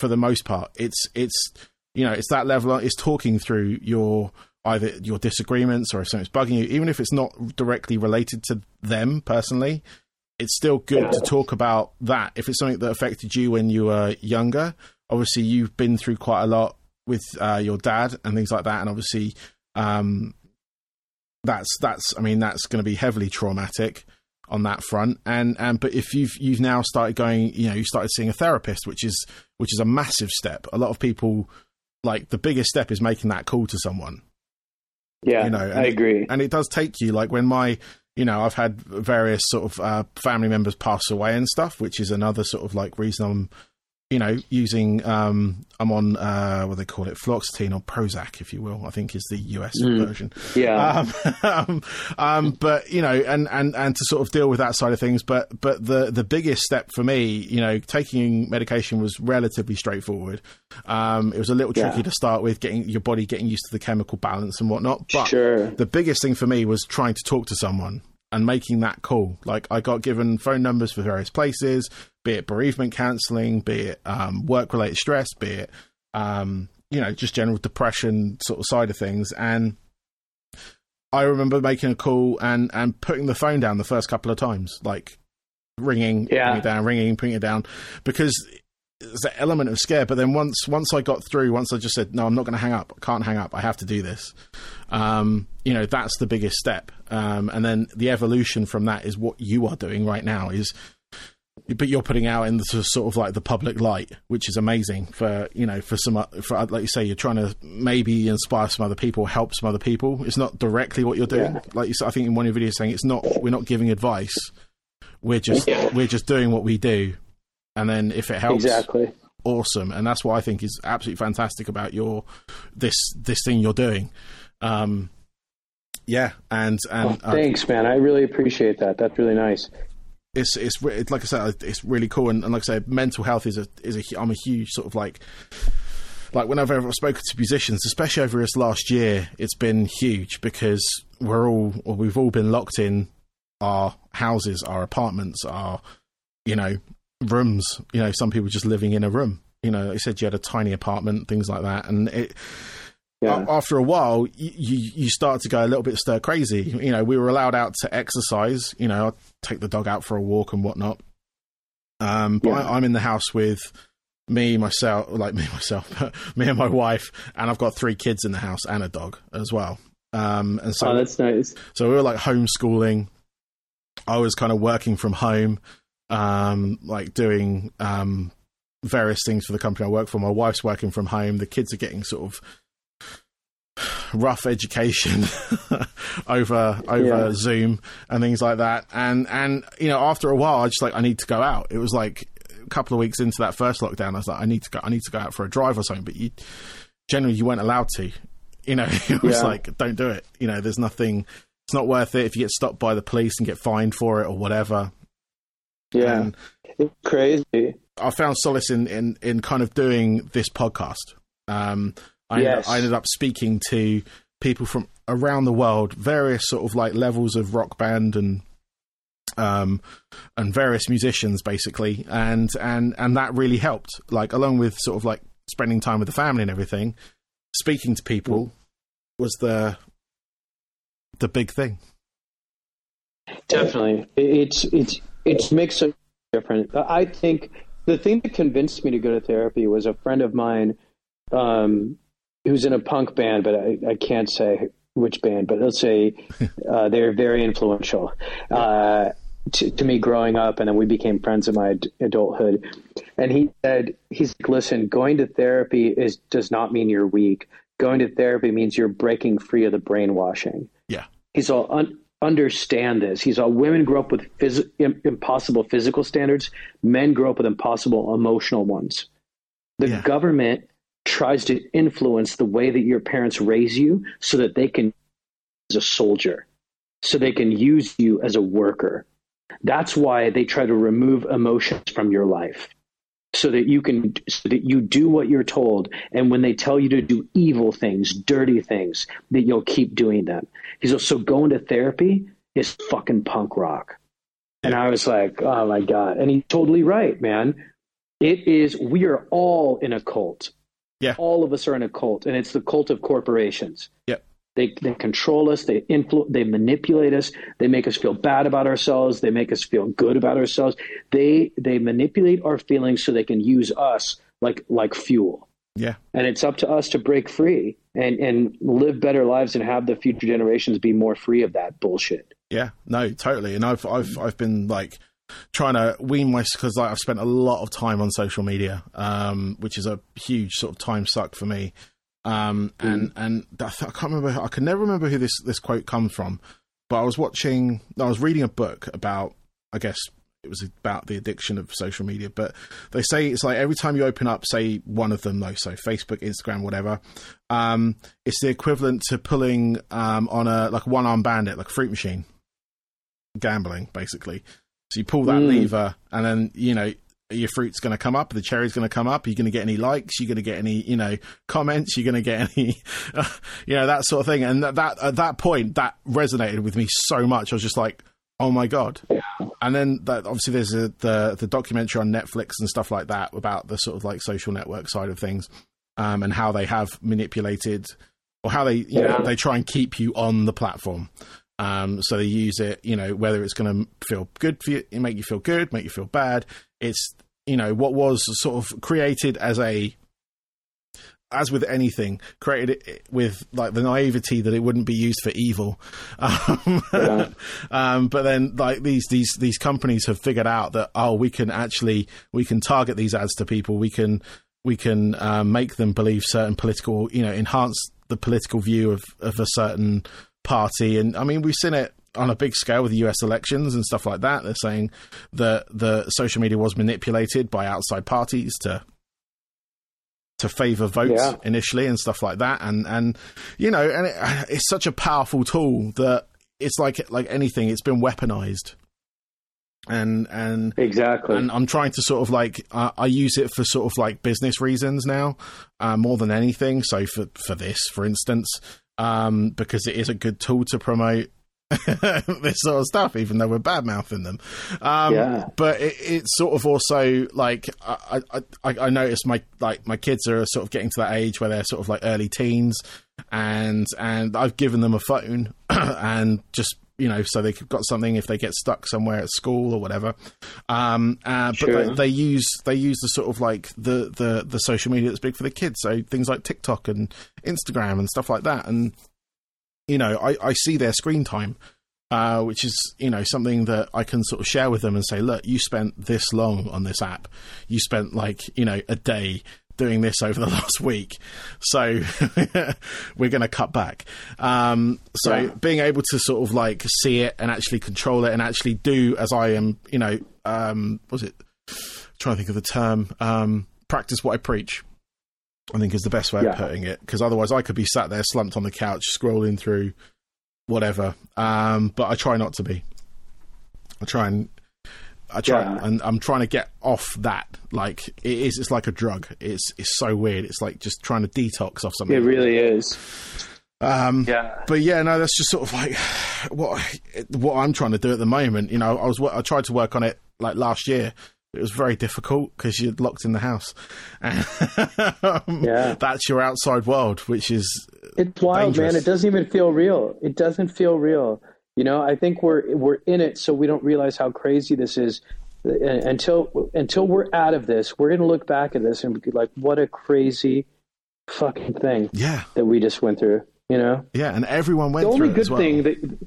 for the most part. It's, it's, you know, it's that level, it's talking through your, either your disagreements or if something's bugging you, even if it's not directly related to them personally, it's still good Yeah. to talk about that. If it's something that affected you when you were younger, obviously you've been through quite a lot with uh, your dad and things like that, and obviously um, that's that's I mean that's going to be heavily traumatic on that front. And and but if you've you've now started going, you know, you started seeing a therapist, which is which is a massive step. A lot of people like the biggest step is making that call to someone Yeah. you know, I it- agree. and it does take you like when my you know i've had various sort of uh, family members pass away and stuff which is another sort of like reason i'm you know using um i'm on uh what they call it fluoxetine or prozac if you will i think is the us Mm. version yeah. um, um, um, but you know, and, and, and to sort of deal with that side of things. But but the the biggest step for me, you know, taking medication was relatively straightforward. Um, it was a little Yeah. tricky to start with, getting your body getting used to the chemical balance and whatnot. But sure. the biggest thing for me was trying to talk to someone and making that call. Like I got given phone numbers for various places, be it bereavement counselling, be it um, work related stress, be it um, you know just general depression sort of side of things. And I remember making a call and and putting the phone down the first couple of times, like ringing, Yeah. putting it down, ringing, putting it down, because there's an element of scare. But then once once I got through, once I just said, no, I'm not going to hang up. I can't hang up. I have to do this. Um, you know, that's the biggest step. Um, and then the evolution from that is what you are doing right now. Is but you're putting out into sort of like the public light, which is amazing for you know for some for like you say you're trying to maybe inspire some other people, help some other people. It's not directly what you're doing, Yeah. like you said. I think in one of your videos saying it's not we're not giving advice. We're just Yeah. we're just doing what we do, and then if it helps, Exactly. awesome. And that's what I think is absolutely fantastic about your this this thing you're doing. Um, yeah, and and Well, uh, thanks, man. I really appreciate that. That's really nice. It's it's like I said, it's really cool, and, and like I said, mental health is a is a I'm a huge sort of like like whenever I've spoken to musicians, especially over this last year, it's been huge because we're all or we've all been locked in our houses, our apartments, our you know rooms. You know, some people just living in a room. You know, they said you had a tiny apartment, things like that, and it Yeah. after a while, you, you start to go a little bit stir crazy. You know, we were allowed out to exercise. You know, I'd take the dog out for a walk and whatnot. Um, but Yeah. I, I'm in the house with me, myself, like me, myself, me and my wife, and I've got three kids in the house and a dog as well. Um, and so, oh, that's nice. so we were like homeschooling. I was kind of working from home, um, like doing um, various things for the company I work for. My wife's working from home. The kids are getting sort of rough education over over Yeah. Zoom and things like that. And and you know, after a while, I just like I need to go out. It was like a couple of weeks into that first lockdown. I was like, I need to go. I need to go out for a drive or something. But you generally you weren't allowed to. You know, it was Yeah. like don't do it. You know, there's nothing. It's not worth it if you get stopped by the police and get fined for it or whatever. Yeah. And It's crazy. I found solace in, in, in kind of doing this podcast. Um, I, Yes. I ended up speaking to people from around the world, various sort of like levels of rock band and um and various musicians basically and and and that really helped like along with sort of like spending time with the family and everything speaking to people was the the big thing Definitely, it's it's it makes a difference. I think the thing that convinced me to go to therapy was a friend of mine um, who's in a punk band, but I, I can't say which band. But let's say uh, they're very influential uh, to, to me growing up, and then we became friends in my ad- adulthood. And he said, "He's like, listen, going to therapy is does not mean you're weak. Going to therapy means you're breaking free of the brainwashing." yeah he's all un- understand this. He's all women grow up with phys- impossible physical standards. Men grow up with impossible emotional ones. The Yeah. government tries to influence the way that your parents raise you so that they can as a soldier, so they can use you as a worker. That's why they try to remove emotions from your life so that you can so that you do what you're told. And when they tell you to do evil things dirty things that you'll keep doing them. He's also going to therapy is fucking punk rock. And i was like oh my god. And he's totally right man. It is we are all in a cult Yeah. all of us are in a cult and it's the cult of corporations Yep. they, they control us they influ- they manipulate us they make us feel bad about ourselves they make us feel good about ourselves they they manipulate our feelings so they can use us like like fuel yeah and it's up to us to break free and and live better lives and have the future generations be more free of that bullshit Yeah, no, totally. And I've I've I've been like trying to wean myself because like, I've spent a lot of time on social media, um, which is a huge sort of time suck for me. Um, and and I, th- I can't remember. I can never remember who this this quote comes from, but I was watching. I was reading a book about. I guess it was about the addiction of social media, but they say it's like every time you open up, say one of them, though, so Facebook, Instagram, whatever, um, it's the equivalent to pulling um, on a like one arm bandit, like a fruit machine, gambling basically. So you pull that Mm. lever, and then you know your fruit's going to come up, the cherry's going to come up. You're going to get any likes? You're going to get any you know comments? You're going to get any you know that sort of thing. And that, that at that point, that resonated with me so much. I was just like, oh my god. And then that obviously there's a, the the documentary on Netflix and stuff like that about the sort of like social network side of things, um, and how they have manipulated or how they you know they try and keep you on the platform. Um, so they use it, you know, whether it's going to feel good for you, make you feel good, make you feel bad. It's you know what was sort of created as a as with anything, created it with like the naivety that it wouldn't be used for evil. Um, yeah. um, but then like these these these companies have figured out that oh, we can actually we can target these ads to people. We can we can uh, make them believe certain political, you know, enhance the political view of of a certain party. And I mean, we've seen it on a big scale with the US elections and stuff like that. They're saying that the social media was manipulated by outside parties to to favor votes yeah. initially and stuff like that. And and you know, and it, it's such a powerful tool that it's like like anything. It's been weaponized. And and exactly, and I'm trying to sort of like uh, I use it for sort of like business reasons now, uh, more than anything. So for for this, for instance, um, because it is a good tool to promote this sort of stuff, even though we're bad mouthing them. Um, yeah. But it, it's sort of also like I, I, I noticed my like my kids are sort of getting to that age where they're sort of like early teens, and and I've given them a phone and just you know, so they've got something if they get stuck somewhere at school or whatever. Um, uh, but they, they, use they use the sort of like the, the the social media that's big for the kids, so things like TikTok and Instagram and stuff like that. And you know, I, I see their screen time, uh, which is, you know, something that I can sort of share with them and say, look, you spent this long on this app. You spent like, you know, a day doing this over the last week. So we're going to cut back. Um, so yeah. being able to sort of like see it and actually control it and actually do as I am, you know, um, was it? I'm trying to think of the term. Um, practice what I preach. I think is the best way yeah. of putting it because otherwise I could be sat there slumped on the couch scrolling through whatever. Um, but I try not to be. I try and I try yeah. and I'm trying to get off that. Like it is, it's like a drug. It's it's so weird. It's like just trying to detox off something. It really is. Um, yeah. But yeah, no, that's just sort of like what what I'm trying to do at the moment. You know, I was I tried to work on it like last year, it was very difficult because you're locked in the house. um, yeah, that's your outside world, which is it's wild, dangerous. man. It doesn't even feel real. It doesn't feel real. You know, I think we're we're in it, so we don't realize how crazy this is. Uh, until until we're out of this, we're going to look back at this and be like, "What a crazy fucking thing!" Yeah, that we just went through. You know? Yeah, and everyone went. The only good well. thing that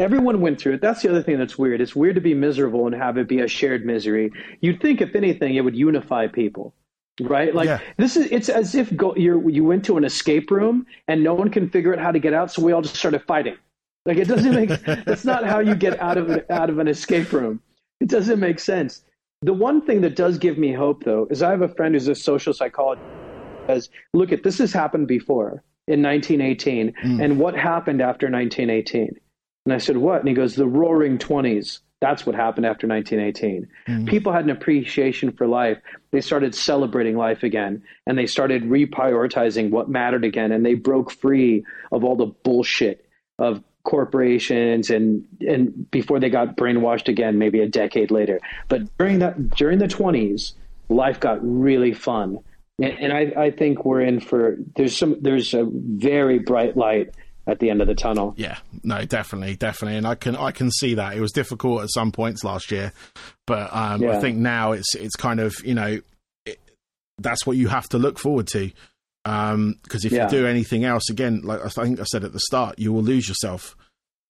Everyone went through it. That's the other thing that's weird. It's weird to be miserable and have it be a shared misery. You'd think, if anything, it would unify people, right? Like yeah. this is. It's as if go, you you went to an escape room and no one can figure out how to get out, so we all just started fighting. Like it doesn't make. that's not how you get out of out of an escape room. It doesn't make sense. The one thing that does give me hope, though, is I have a friend who's a social psychologist. Says, look, at this has happened before in 1918, mm. and what happened after 1918? And I said, What? And he goes, The roaring 20s. That's what happened after 1918. Mm-hmm. People had an appreciation for life. They started celebrating life again and they started reprioritizing what mattered again. And they broke free of all the bullshit of corporations and, and before they got brainwashed again, maybe a decade later. But during that, during the 20s, life got really fun. And, and I, I think we're in for, there's some, there's a very bright light at the end of the tunnel. Yeah, no, definitely, definitely, and I can I can see that it was difficult at some points last year, but um, yeah. I think now it's it's kind of you know it, that's what you have to look forward to because um, if yeah. you do anything else again, like I think I said at the start, you will lose yourself.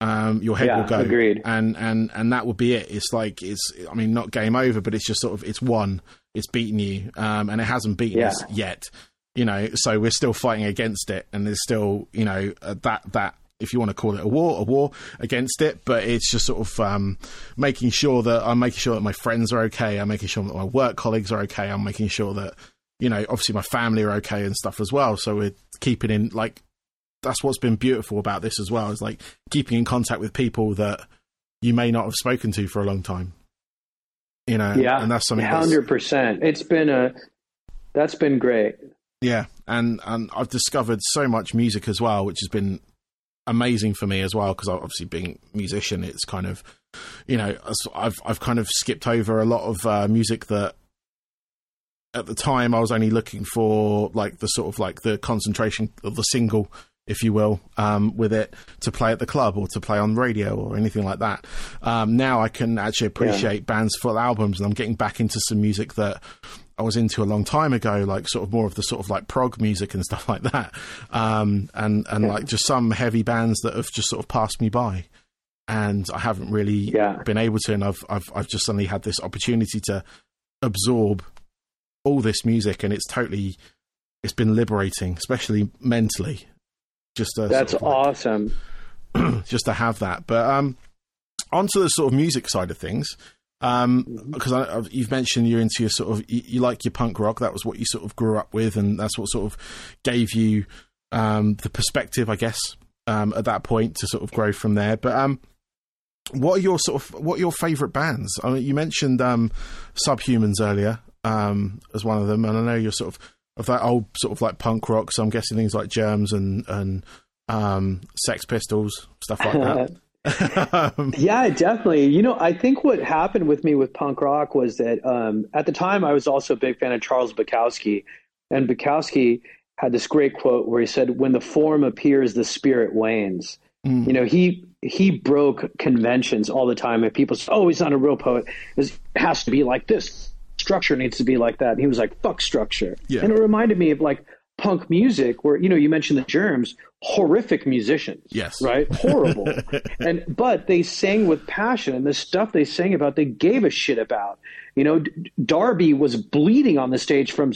Um, your head yeah, will go, agreed. and and and that will be it. It's like it's, I mean, not game over, but it's just sort of it's won, it's beaten you, um, and it hasn't beaten us yet you know, so we're still fighting against it, and there's still, you know, uh, that that if you want to call it a war, a war against it. But it's just sort of um, making sure that I'm making sure that my friends are okay. I'm making sure that my work colleagues are okay. I'm making sure that you know, obviously my family are okay and stuff as well. So we're keeping in like that's what's been beautiful about this as well is like keeping in contact with people that you may not have spoken to for a long time. You know, yeah, and that's something. Hundred percent. It's been a that's been great. Yeah, and and I've discovered so much music as well, which has been amazing for me as well because obviously being a musician, it's kind of you know I've I've kind of skipped over a lot of uh, music that at the time I was only looking for like the sort of like the concentration of the single if you will, um, with it to play at the club or to play on radio or anything like that. Um, now I can actually appreciate yeah. bands' full albums, and I'm getting back into some music that I was into a long time ago, like sort of more of the sort of like prog music and stuff like that, um, and and like just some heavy bands that have just sort of passed me by, and I haven't really Yeah. been able to, and I've I've I've just suddenly had this opportunity to absorb all this music, and it's totally it's been liberating, especially mentally. Just to That's sort of, like, awesome. just to have that. But um, onto the sort of music side of things, Um, because I I've you've mentioned you're into your sort of you, you like your punk rock. That was what you sort of grew up with, and that's what sort of gave you um, the perspective, I guess, um, at that point to sort of grow from there. But um, what are your sort of what are your favourite bands? I mean, you mentioned um, Subhumans earlier um, as one of them, and I know you're sort of of that old sort of like punk rock. So I'm guessing things like Germs and and um, Sex Pistols, stuff like that. um, Yeah, definitely. You know, I think what happened with me with punk rock was that um, at the time I was also a big fan of Charles Bukowski, and Bukowski had this great quote where he said, "When the form appears, the spirit wanes." Mm. You know, he he broke conventions all the time, and people said, "Oh, he's not a real poet. It has to be like this. Structure needs to be like that." And he was like, "Fuck structure," Yeah. and it reminded me of like punk music, where you know you mentioned the Germs, horrific musicians, Yes. right, horrible, and but they sang with passion, and the stuff they sang about, they gave a shit about. You know, Darby was bleeding on the stage from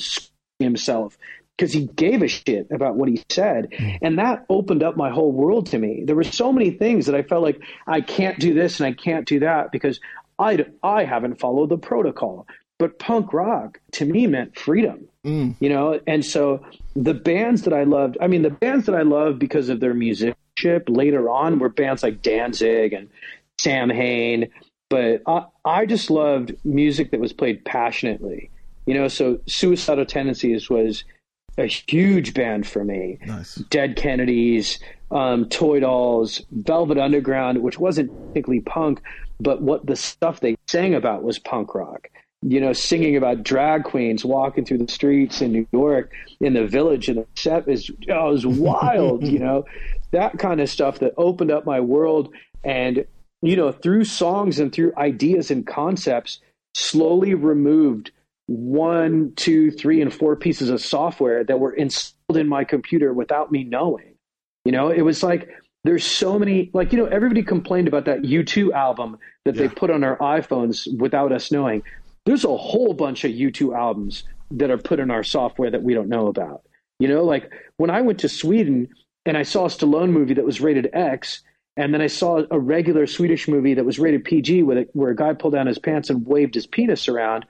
himself because he gave a shit about what he said. Hmm. And that opened up my whole world to me. There were so many things that I felt like I can't do this and I can't do that because I, I haven't followed the protocol. But punk rock to me meant freedom, Mm. you know? And so the bands that I loved, I mean, the bands that I loved because of their musicianship later on were bands like Danzig and Samhain. But I, I just loved music that was played passionately, you know? So Suicidal Tendencies was a huge band for me. Nice. Dead Kennedys, um, Toy Dolls, Velvet Underground, which wasn't technically punk, but what the stuff they sang about was punk rock. You know, singing about drag queens walking through the streets in New York, in the village, and the set is oh, it was wild. you know, that kind of stuff that opened up my world, and you know, through songs and through ideas and concepts, slowly removed one, two, three, and four pieces of software that were installed in my computer without me knowing. You know, it was like there's so many, like, you know, everybody complained about that U2 album that they put on our iPhones without us knowing. There's a whole bunch of U2 albums that are put in our software that we don't know about. You know, like when I went to Sweden and I saw a Stallone movie that was rated X, and then I saw a regular Swedish movie that was rated PG with it, where a guy pulled down his pants and waved his penis around.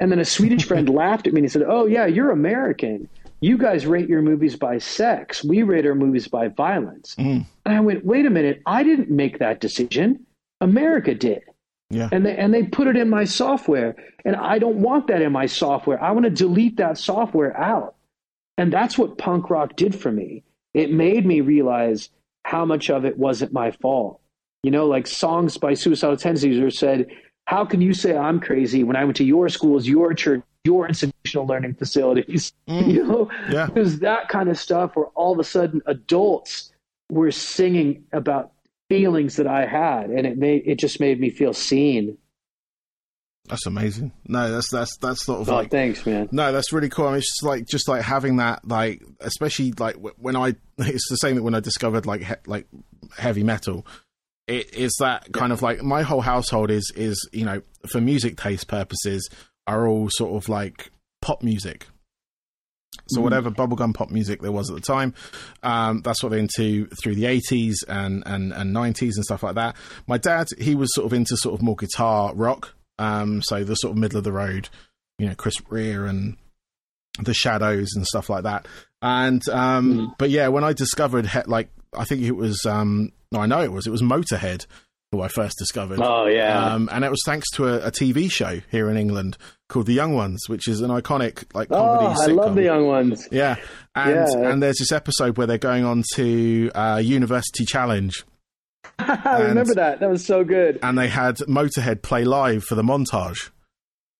And then a Swedish friend laughed at me and he said, Oh, yeah, you're American. You guys rate your movies by sex. We rate our movies by violence. Mm. And I went, Wait a minute. I didn't make that decision. America did. Yeah. And they, and they put it in my software. And I don't want that in my software. I want to delete that software out. And that's what punk rock did for me. It made me realize how much of it wasn't my fault. You know, like songs by Suicidal Tendencies are said, How can you say I'm crazy when I went to your schools, your church, your institutional learning facilities? Mm. You know, Yeah. it was that kind of stuff where all of a sudden adults were singing about feelings that I had, and it made it just made me feel seen. That's amazing. No, that's that's that's sort of Oh, like thanks, man. no, that's really cool. I mean, it's just like just like having that, like especially like when I, it's the same that when I discovered like he, like heavy metal. It is that kind of like my whole household is is you know for music taste purposes are all sort of like pop music. So whatever bubblegum pop music there was at the time, um, that's what they're into through the eighties and and and nineties and stuff like that. My dad, he was sort of into sort of more guitar rock, um, so the sort of middle of the road, you know, Chris Rea and the Shadows and stuff like that. And um, Mhm. but yeah, when I discovered he- like I think it was um, no, I know it was it was Motorhead who I first discovered. Oh yeah, Um, and it was thanks to a, a TV show here in England called The Young Ones, which is an iconic like comedy. oh, comedy I love the young ones. Yeah, and Yeah. and there's this episode where they're going on to uh, University Challenge, I remember that. That was so good. and they had Motorhead play live for the montage,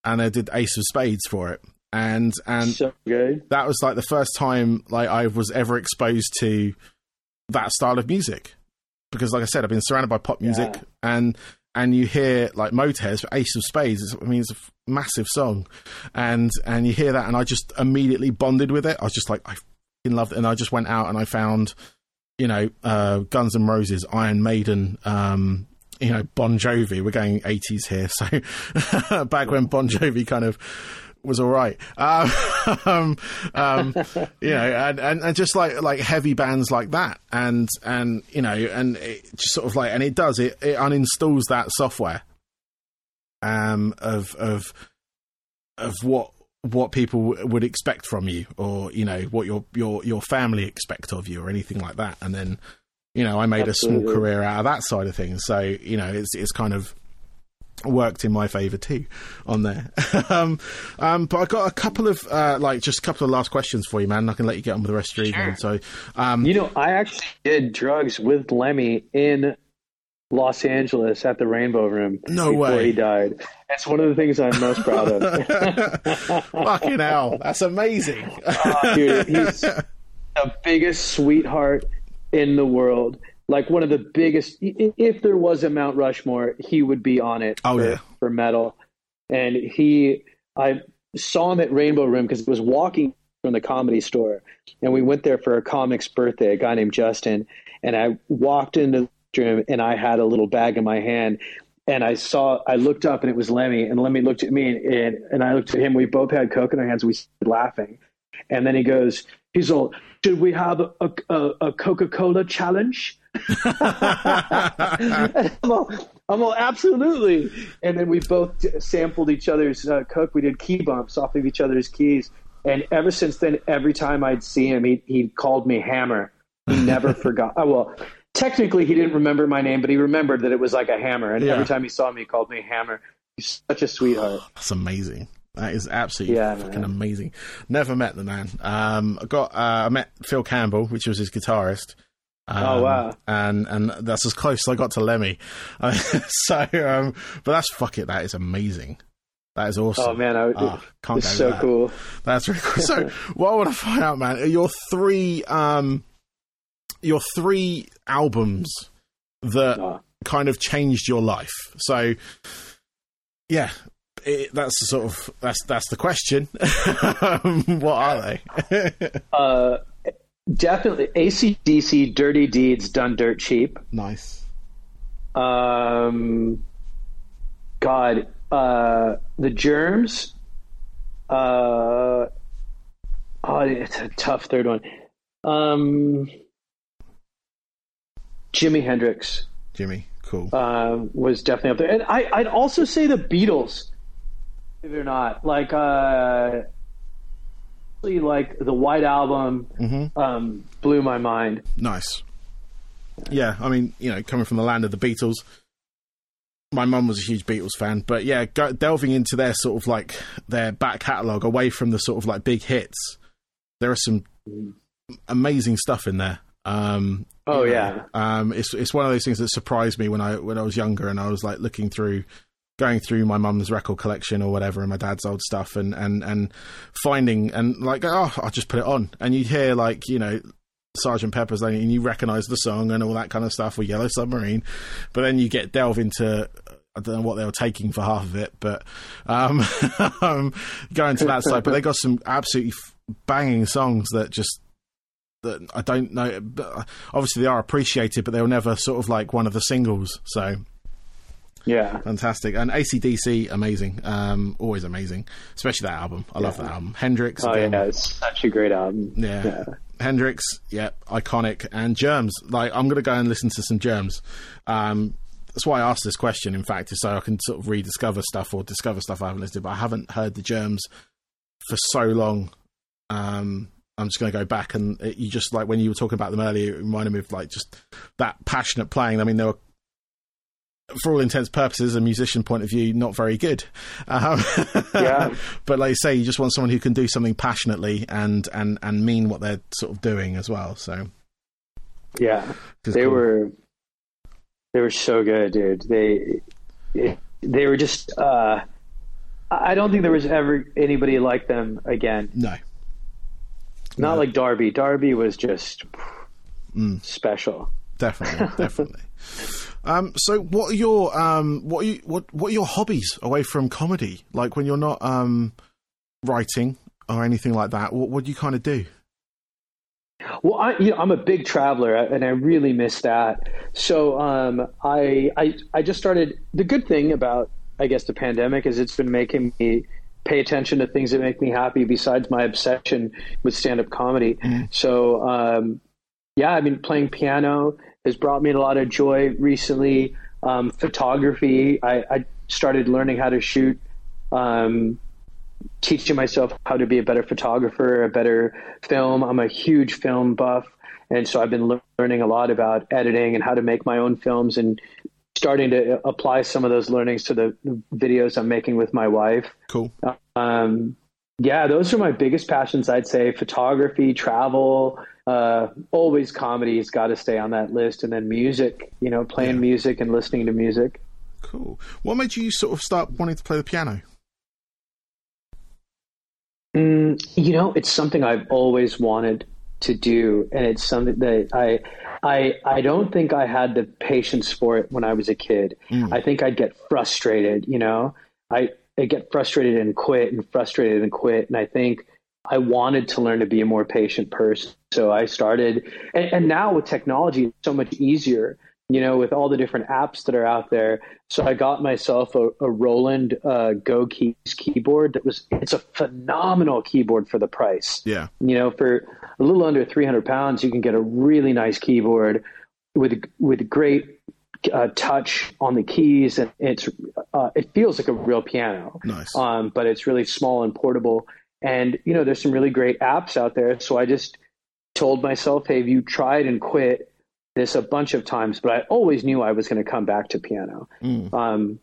and they did Ace of Spades for it, and and so that was like the first time like I was ever exposed to that style of music, because like I said, I've been surrounded by pop music, Yeah. and and you hear like Motorhead's Ace of Spades. I mean, it's a massive song, and and you hear that, and I just immediately bonded with it. I was just like, I loved it, and I just went out and I found, you know, uh, Guns and Roses, Iron Maiden, um, you know, Bon Jovi. We're going eighties here, so back when Bon Jovi kind of was all right. Um, um, you know, and, and, and just like like heavy bands like that, and and you know, and it just sort of like, and it does it it uninstalls that software um, of of of what what people would expect from you, or you know, what your your your family expect of you, or anything like that, and then. You know, I made Absolutely. a small career out of that side of things. So, you know, it's it's kind of worked in my favour too on there. um, um, but I got a couple of uh, like just a couple of last questions for you, man. I can let you get on with the rest of your evening. So, um, You know, I actually did drugs with Lemmy in Los Angeles at the Rainbow Room No before way. he died. That's one of the things I'm most proud of. fucking hell, that's amazing. Oh, dude, he's the biggest sweetheart in the world. Like one of the biggest. If there was a Mount Rushmore, he would be on it. Oh, for, yeah. for metal. And he, I saw him at Rainbow Room because he was walking from the comedy store, and we went there for a comic's birthday. A guy named Justin, and I walked into the room, and I had a little bag in my hand. And I saw, I looked up and it was Lemmy, and Lemmy looked at me, and, and, and I looked at him. We both had Coke in our hands. We started laughing. And then he goes, he's all, should we have a, a, a Coca Cola challenge? I'm, all, absolutely. And then we both sampled each other's uh, Coke. We did key bumps off of each other's keys. And ever since then, every time I'd see him, he, he called me Hammer. He never forgot. Oh, well, technically, he didn't remember my name, but he remembered that it was like a hammer. And Yeah. every time he saw me, he called me Hammer. He's such a sweetheart. That's amazing. That is absolutely Yeah, fucking man. amazing. Never met the man. Um, I got uh, I met Phil Campbell, which was his guitarist. Um, Oh, wow. And and that's as close as I got to Lemmy. Uh, so, um, but that's fuck it. That is amazing. That is awesome. Oh, man. I, Ah, can't it's so that. cool. That's really cool. So, what I want to find out, man, are your three, um, your three albums that Oh. kind of changed your life. So, yeah, it, that's the sort of that's that's the question. what are they? Uh, definitely ACDC, Dirty Deeds, Done Dirt Cheap. nice. Um, God, uh, the Germs. Uh, oh, it's a tough third one. Um, Jimi Hendrix Jimmy, cool. um, was definitely up there, and I, I'd also say the Beatles. Believe it or not, like uh, really like the White Album Mm-hmm. um, blew my mind. Nice. Yeah, I mean, you know, coming from the land of the Beatles, my mum was a huge Beatles fan, but yeah, go, delving into their sort of like their back catalogue away from the sort of like big hits, there are some amazing stuff in there. Um, Oh you know, yeah, um, it's it's one of those things that surprised me when I when I was younger and I was like looking through, going through my mum's record collection or whatever and my dad's old stuff and and and finding and like oh I'll just put it on and you'd hear like you know Sergeant Pepper's and you recognise the song and all that kind of stuff or Yellow Submarine, but then you get delve into I don't know what they were taking for half of it, but um, um, going to that side. But they got some absolutely banging songs that just that I don't know. Obviously, they are appreciated, but they were never sort of like one of the singles. So yeah. fantastic. And ACDC, amazing, um, always amazing, especially that album. I love that album. Hendrix, Oh again, yeah, it's such a great album. yeah. Yeah. Hendrix, yeah, iconic, and Germs. Like, I'm going to go and listen to some Germs. Um, that's why I asked this question. In fact, is so I can sort of rediscover stuff or discover stuff I haven't listened to. But I haven't heard the Germs for so long. Um, I'm just going to go back and it, you just like when you were talking about them earlier, it reminded me of like just that passionate playing. I mean, there were for all intents and purposes, a musician point of view, not very good. Um, Yeah. but like you say, you just want someone who can do something passionately and and and mean what they're sort of doing as well. So Yeah, they cool. were they were so good, dude. They they were just. Uh, I don't think there was ever anybody like them again. no, Not No. like Darby. Darby was just Mm. special. definitely, definitely. Um, so, what are your um, what are you, what what are your hobbies away from comedy? Like when you're not um, writing or anything like that. What what do you kind of do? Well, I, you know, I'm a big traveler, and I really miss that. So, um, I, I, I just started. The good thing about, I guess, the pandemic is it's been making me pay attention to things that make me happy besides my obsession with stand-up comedy. Mm-hmm. So, um, yeah, I mean, playing piano has brought me a lot of joy recently. Um, photography, I, I, started learning how to shoot. Um, teaching myself how to be a better photographer, a better film. I'm a huge film buff. And so I've been le- learning a lot about editing and how to make my own films and starting to apply some of those learnings to the videos I'm making with my wife. Cool. Um, yeah, those are my biggest passions, I'd say photography, travel, uh, always comedy has got to stay on that list. And then music, you know, playing yeah. music and listening to music. Cool. What made you sort of start wanting to play the piano? Mm, you know, it's something I've always wanted to do, and it's something that I, I, I don't think I had the patience for it when I was a kid. Mm. I think I'd get frustrated. You know, I, I get frustrated and quit, and frustrated and quit, and I think I wanted to learn to be a more patient person. So I started, and, and now with technology, it's so much easier you know, with all the different apps that are out there. So I got myself a, a Roland uh, Go Keys keyboard that was, it's a phenomenal keyboard for the price. Yeah. You know, for a little under 300 pounds, you can get a really nice keyboard with, with great uh, touch on the keys. And it's, uh, it feels like a real piano. Nice. Um, but it's really small and portable. And, you know, there's some really great apps out there. So I just told myself, hey, you tried and quit, this a bunch of times, but I always knew I was going to come back to piano. Mm. Um,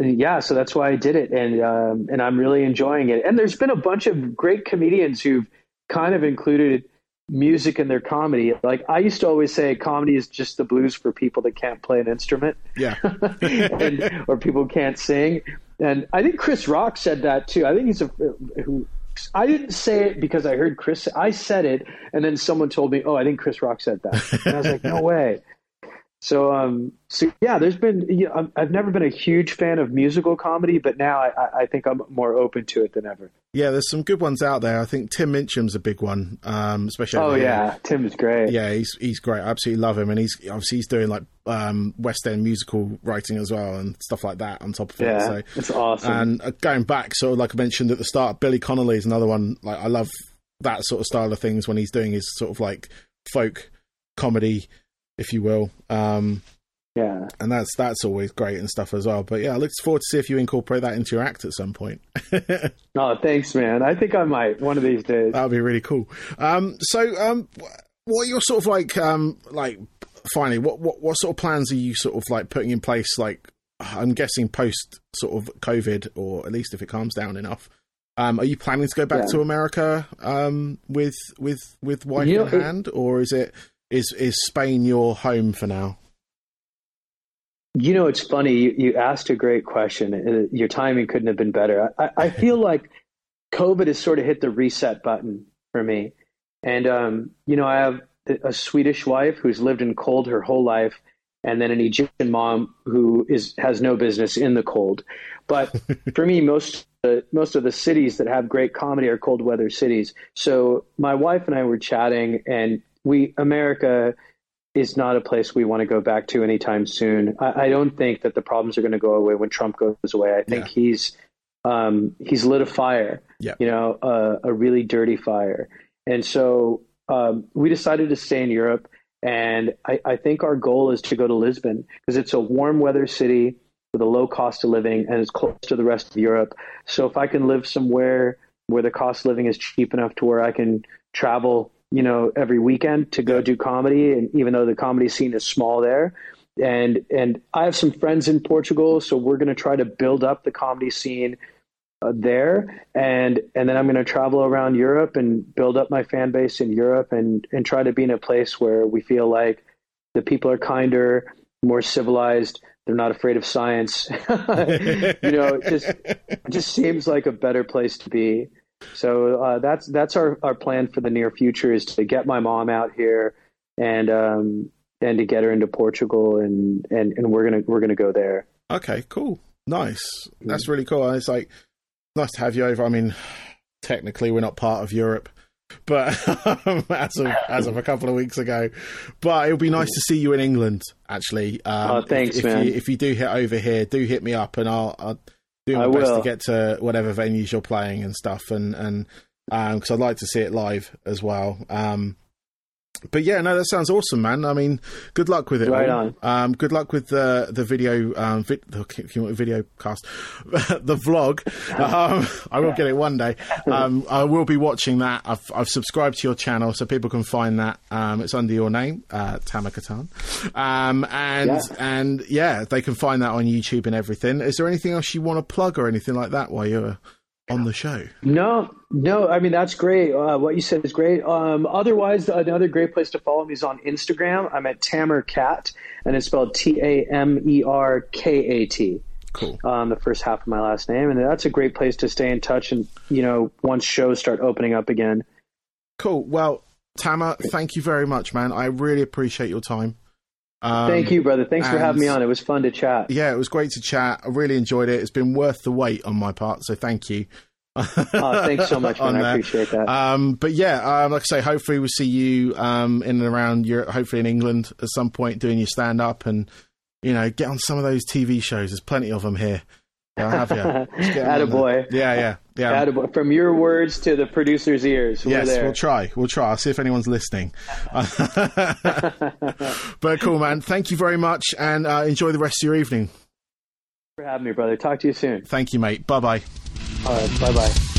yeah, so that's why I did it, and um, and I'm really enjoying it. And there's been a bunch of great comedians who've kind of included music in their comedy. Like I used to always say, comedy is just the blues for people that can't play an instrument, yeah, and, or people can't sing. And I think Chris Rock said that too. I think he's a who I didn't say it because I heard Chris. I said it, and then someone told me, "Oh, I think Chris Rock said that." And I was like, "No way." So, um, so yeah, there's been. You know, I've never been a huge fan of musical comedy, but now I, I think I'm more open to it than ever. Yeah, there's some good ones out there. I think Tim Minchin's a big one, um, especially. Oh yeah, Tim is great. Yeah, he's he's great. I absolutely love him, and he's obviously he's doing like um, West End musical writing as well and stuff like that on top of yeah, it. So it's awesome. And uh, going back, sort of like I mentioned at the start, Billy Connolly is another one. Like I love that sort of style of things when he's doing his sort of like folk comedy, if you will. Um, yeah, and that's that's always great and stuff as well. But yeah, I look forward to see if you incorporate that into your act at some point. oh, thanks, man. I think I might one of these days. That would be really cool. Um, so, um, what are your sort of like um, like finally what, what what sort of plans are you sort of like putting in place? Like, I'm guessing post sort of COVID, or at least if it calms down enough. Um, are you planning to go back yeah. to America um, with with with wife you know, in hand, it, or is it is is Spain your home for now? You know, it's funny. You, you asked a great question. Your timing couldn't have been better. I, I feel like COVID has sort of hit the reset button for me. And, um, you know, I have a Swedish wife who's lived in cold her whole life, and then an Egyptian mom who is has no business in the cold. But for me, most uh, most of the cities that have great comedy are cold weather cities. So my wife and I were chatting, and we America is not a place we want to go back to anytime soon. I, I don't think that the problems are going to go away when Trump goes away. I think yeah. he's um, he's lit a fire, yeah. you know, uh, a really dirty fire. And so um, we decided to stay in Europe. And I, I think our goal is to go to Lisbon because it's a warm weather city with a low cost of living and it's close to the rest of Europe. So if I can live somewhere where the cost of living is cheap enough to where I can travel you know, every weekend to go do comedy. And even though the comedy scene is small there, and and I have some friends in Portugal, so we're going to try to build up the comedy scene uh, there, and and then I'm going to travel around Europe and build up my fan base in Europe, and and try to be in a place where we feel like the people are kinder, more civilized. They're not afraid of science. you know, it just it just seems like a better place to be. So uh, that's that's our, our plan for the near future is to get my mom out here and um, and to get her into Portugal, and and and we're gonna we're gonna go there. Okay, cool, nice. That's really cool. It's like nice to have you over. I mean, technically we're not part of Europe, but as of as of a couple of weeks ago. But it'll be nice to see you in England. Actually, um, Oh, thanks, if, if man. You, if you do hit over here, do hit me up, and I'll, I'll do my I best will. to get to whatever venues you're playing and stuff, and and because I'd like to see it live as well. Um, but yeah, no, that sounds awesome, man. I mean, good luck with it. Right all. on. Um, good luck with the the video um, vid- the video cast, the vlog. Um, I will get it one day. Um, I will be watching that. I've I've subscribed to your channel so people can find that. Um, it's under your name, uh, Tamer Kattan. Um, and Yeah. and yeah, they can find that on YouTube and everything. Is there anything else you want to plug or anything like that while you're on the show? No, no. I mean, that's great. Uh, what you said is great. Um, otherwise, another great place to follow me is on Instagram. I'm at Tamer Kat, and it's spelled T A M E R K A T. Cool. Um, the first half of my last name, and that's a great place to stay in touch. And you know, once shows start opening up again. Cool. Well, Tamer, thank you very much, man. I really appreciate your time. Um, Thank you, brother. Thanks for having me on. It was fun to chat. Yeah, it was great to chat. I really enjoyed it. It's been worth the wait on my part, so thank you. Oh, thanks so much, man. I appreciate that. Um, but yeah, um, like I say, hopefully we'll see you um, in and around Europe, hopefully in England at some point doing your stand up and, you know, get on some of those TV shows. There's plenty of them here. I'll have you. Just get 'em on Attaboy. Yeah, yeah, yeah. Attaboy. From your words to the producer's ears. We're Yes, there. we'll try. We'll try. I'll see if anyone's listening. but cool, man. Thank you very much and uh, enjoy the rest of your evening. for having me, brother. Talk to you soon. Thank you, mate. Bye bye. All right. Bye bye.